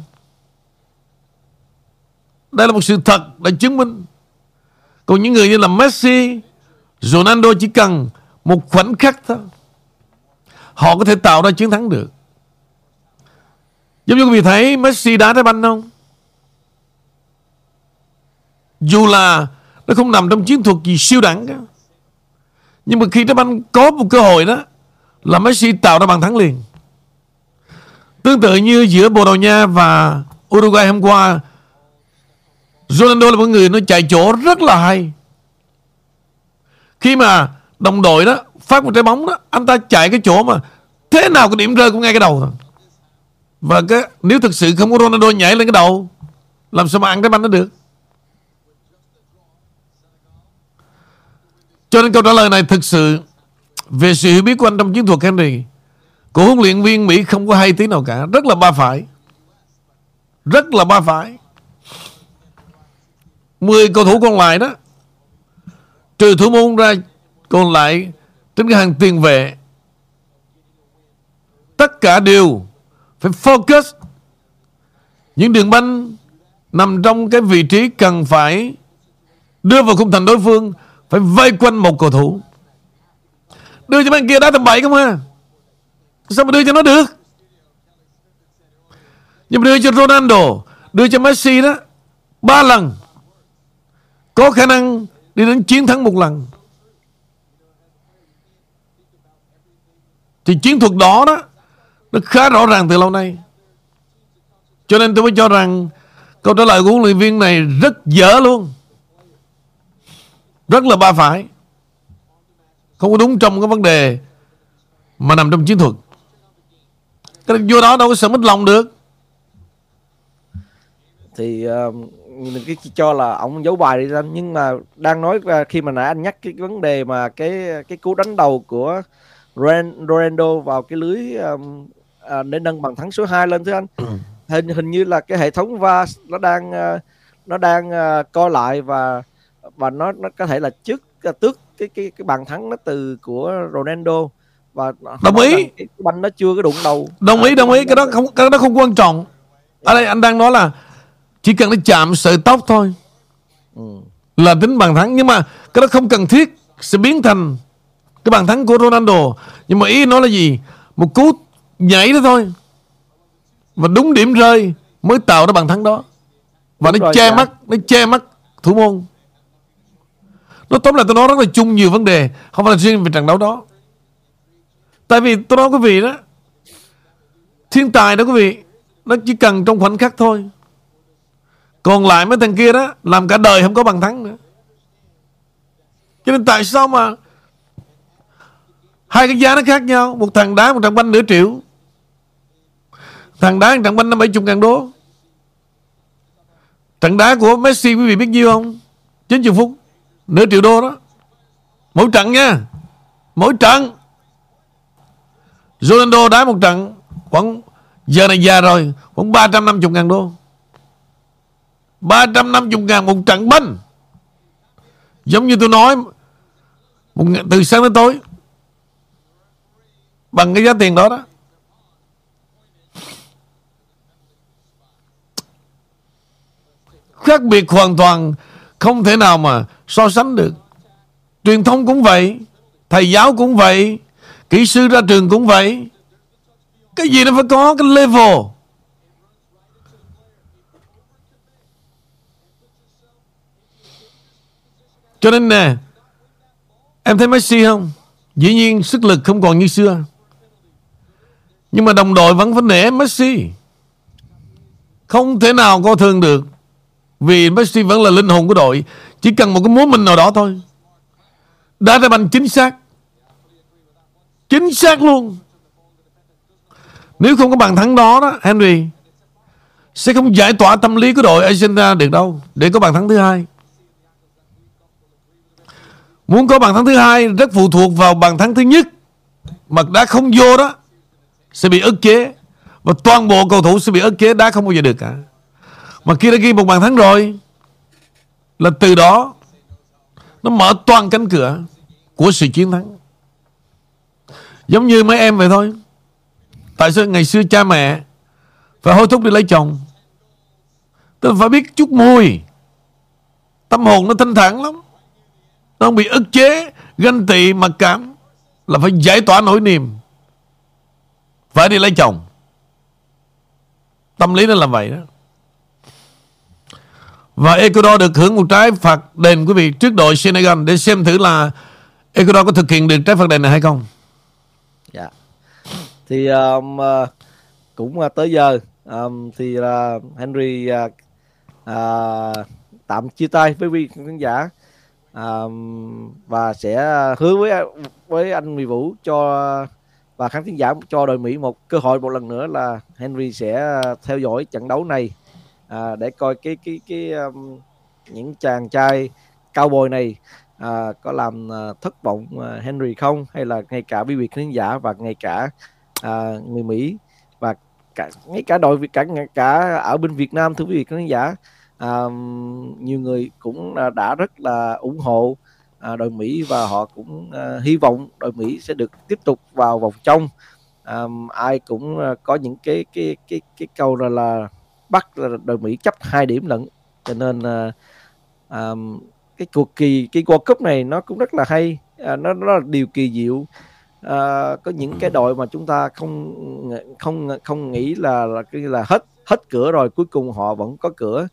Đây là một sự thật Đã chứng minh. Còn những người như là Messi Ronaldo chỉ cần Một khoảnh khắc thôi Họ có thể tạo ra chiến thắng được. Giống như quý vị thấy, Messi đá trái banh không? Dù là Nó không nằm trong chiến thuật gì siêu đẳng cả. Nhưng mà khi trái banh có một cơ hội đó, Là Messi tạo ra bàn thắng liền. Tương tự như giữa Bồ Đào Nha và Uruguay hôm qua, Ronaldo là một người nó chạy chỗ rất là hay. Khi mà đồng đội đó Phát một trái bóng đó, Anh ta chạy cái chỗ mà Thế nào cái điểm rơi cũng ngay cái đầu thôi và cái, nếu thực sự không có Ronaldo nhảy lên cái đầu, Làm sao mà ăn cái banh nó được? Cho nên câu trả lời này thực sự, Về sự hiểu biết của anh trong chiến thuật Henry Của huấn luyện viên Mỹ không có hay tí nào cả. Rất là ba phải. Rất là ba phải. 10 cầu thủ còn lại đó. Trừ thủ môn ra, Còn lại Trên cái hàng tiền vệ. Tất cả đều phải focus. Những đường banh Nằm trong cái vị trí cần phải Đưa vào khung thành đối phương, Phải vây quanh một cầu thủ. Đưa cho bên kia đá tầm bậy không ha Sao mà đưa cho nó được? Nhưng mà đưa cho Ronaldo, Đưa cho Messi đó, Ba lần. Có khả năng đi đến chiến thắng một lần. Thì chiến thuật đó đó nó khá rõ ràng từ lâu nay. Cho nên tôi mới cho rằng Câu trả lời của huấn luyện viên này rất dở luôn. Rất là ba phải. Không có đúng trong cái vấn đề Mà nằm trong chiến thuật. Cái vô đó đâu có sợ mất lòng được. Thì uh, mình cứ cho là ông giấu bài đi anh nhưng mà đang nói là khi mà nãy anh nhắc cái vấn đề mà cái cái cú đánh đầu của Ren, vào cái lưới um, à, để nâng bằng thắng số 2 lên thưa anh. Hình hình như là cái hệ thống VAR nó đang uh, nó đang uh, coi lại và và nó nó có thể là trước uh, tước cái cái cái bàn thắng nó từ của Ronaldo. Và Đồng ý. cái banh nó chưa có đụng đầu. Đồng ý À, đồng ý. Cái đó không cái đó không quan trọng. Ở đây anh đang nói là Chỉ cần nó chạm sợi tóc thôi ừ. Là tính bàn thắng. Nhưng mà cái đó không cần thiết Sẽ biến thành Cái bàn thắng của Ronaldo. Nhưng mà ý nói là gì? Một cú nhảy đó thôi. Và đúng điểm rơi Mới tạo ra bàn thắng đó. Và Đúng nó che dạ. mắt Nó che mắt thủ môn. Nó tóm lại tôi nói rất là chung nhiều vấn đề Không phải là riêng về trận đấu đó. Tại vì tôi nói quý vị đó Thiên tài đó quý vị Nó chỉ cần trong khoảnh khắc thôi. Còn lại mấy thằng kia đó Làm cả đời không có bằng thắng nữa. Cho nên tại sao mà Hai cái giá nó khác nhau? Một thằng đá một trận banh nửa triệu Thằng đá thằng banh năm bảy chục ngàn đô. Thằng đá của Messi quý vị biết nhiêu không? 90 phút. Nửa triệu đô đó. Mỗi trận nha. Mỗi trận. Ronaldo đá một trận. Khoảng Giờ này già rồi. Khoảng 350 ngàn đô. 350 ngàn một trận banh. Giống như tôi nói một, ngày- Từ sáng đến tối. Bằng cái giá tiền đó đó. Khác biệt hoàn toàn, Không thể nào mà so sánh được. Truyền thông cũng vậy, Thầy giáo cũng vậy, Kỹ sư ra trường cũng vậy. Cái gì nó phải có cái level? Cho nên nè, Em thấy Messi không? Dĩ nhiên sức lực không còn như xưa. Nhưng mà đồng đội vẫn phải nể Messi. Không thể nào coi thường được. Vì Messi vẫn là linh hồn của đội, Chỉ cần một cái múa mình nào đó thôi. Đá ra banh chính xác. Chính xác luôn. Nếu không có bàn thắng đó đó, Henry, Sẽ không giải tỏa tâm lý của đội Argentina được đâu, Để có bàn thắng thứ hai. Muốn có bàn thắng thứ hai Rất phụ thuộc vào bàn thắng thứ nhất Mà đá không vô đó, Sẽ bị ức chế, Và toàn bộ cầu thủ sẽ bị ức chế, Đá không bao giờ được cả. Mà kia đã ghi một bàn thắng rồi là từ đó nó mở toàn cánh cửa của sự chiến thắng. Giống như mấy em vậy thôi. Tại sao ngày xưa cha mẹ phải hối thúc đi lấy chồng? Tức phải biết chút mùi. Tâm hồn nó thanh thản lắm. Nó không bị ức chế, ganh tị, mặc cảm. Là phải giải tỏa nỗi niềm. Phải đi lấy chồng. Tâm lý nó làm vậy đó. Và Ecuador được hưởng một trái phạt đền quý vị trước đội Senegal để xem thử là Ecuador có thực hiện được trái phạt đền này hay không. Dạ. Thì um, ờ, cũng ờ, tới giờ um, thì uh, Henry uh, uh, tạm chia tay với quý khán giả um, và sẽ hứa với với anh Mì Vũ cho và khán thính giả cho đội Mỹ một cơ hội một lần nữa là Henry sẽ theo dõi trận đấu này à, để coi cái cái cái um, những chàng trai cao bồi này à, có làm uh, thất vọng uh, Henry không? Hay là ngay cả quý vị khán giả và ngay cả uh, người Mỹ và cả ngay cả đội cả cả ở bên Việt Nam thưa quý vị khán giả. Uh, nhiều người cũng uh, đã rất là ủng hộ uh, đội Mỹ và họ cũng uh, hy vọng đội Mỹ sẽ được tiếp tục vào vòng trong. Um, ai cũng uh, có những cái cái cái cái câu là là bắt đội Mỹ chấp hai điểm lận. Cho nên uh, um, cái cuộc kỳ cái World Cup này nó cũng rất là hay. À, nó nó là điều kỳ diệu. À, có những cái đội mà chúng ta không không không nghĩ là là cái là hết hết cửa rồi cuối cùng họ vẫn có cửa.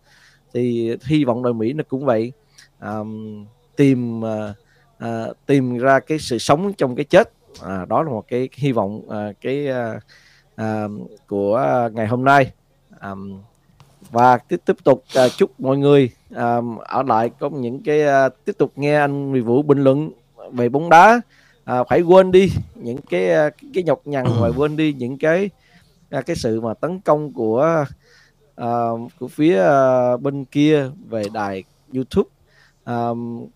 Thì hy vọng đội Mỹ nó cũng vậy. À, tìm à, à, tìm ra cái sự sống trong cái chết. À, đó là một cái hy vọng à, cái à, à, của ngày hôm nay um, và tiếp tiếp tục uh, chúc mọi người um, ở lại có những cái uh, tiếp tục nghe anh Nguyễn Vũ bình luận về bóng đá. Uh, phải quên đi những cái uh, cái nhọc nhằn và quên đi những cái uh, cái sự mà tấn công của uh, của phía uh, bên kia về đài YouTube. Um,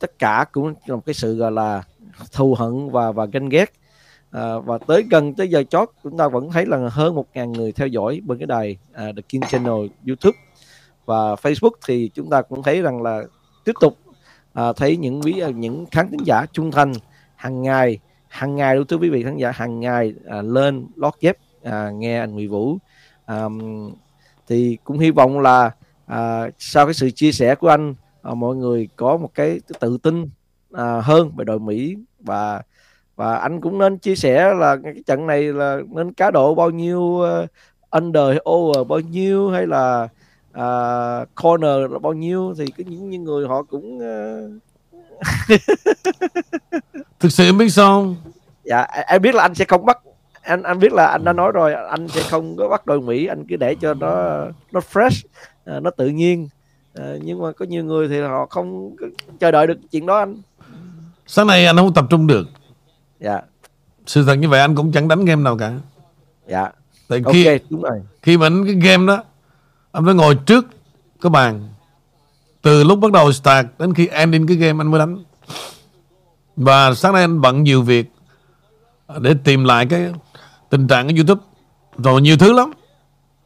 tất cả cũng là một cái sự gọi là thù hận và và ganh ghét à, và tới gần tới giờ chót chúng ta vẫn thấy là hơn 1.000 người theo dõi bên cái đài à, The King Channel YouTube. Và Facebook thì chúng ta cũng thấy rằng là tiếp tục à, thấy những quý à, những khán thính giả trung thành hàng ngày hàng ngày đối với quý vị khán giả hàng ngày à, lên lót dép à, nghe anh Nguyễn Vũ. À, thì cũng hy vọng là à, sau cái sự chia sẻ của anh à, mọi người có một cái tự tin à, hơn về đội Mỹ và và anh cũng nên chia sẻ là cái trận này là nên cá độ bao nhiêu uh, under over bao nhiêu hay là uh, corner là bao nhiêu. Thì cái những, những người họ cũng uh... thực sự em biết sao dạ em biết là anh sẽ không bắt anh anh biết là anh đã nói rồi anh sẽ không có bắt đội mỹ anh cứ để cho nó nó fresh nó tự nhiên. Nhưng mà có nhiều người thì họ không chờ đợi được chuyện đó anh. Sáng nay anh không tập trung được dạ. Sự thật như vậy anh cũng chẳng đánh game nào cả. Dạ. Tại khi okay, đúng rồi. khi mà anh cái game đó anh phải ngồi trước cái bàn. Từ lúc bắt đầu start đến khi ending cái game anh mới đánh. Và sáng nay anh bận nhiều việc để tìm lại cái tình trạng của YouTube. Rồi nhiều thứ lắm.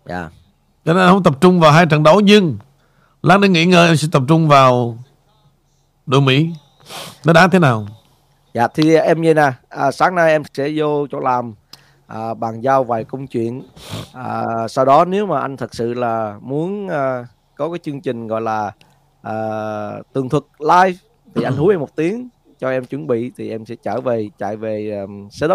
Dạ. Cho nên anh không tập trung vào hai trận đấu nhưng lát nữa nghỉ ngơi anh sẽ tập trung vào đội Mỹ. Nó đá thế nào Dạ thì à, em như nè, à, sáng nay em sẽ vô chỗ làm à, bàn giao vài công chuyện. À, sau đó nếu mà anh thật sự là muốn à, có cái chương trình gọi là à, tường thuật live thì anh hú em một tiếng cho em chuẩn bị thì em sẽ trở về chạy về um, setup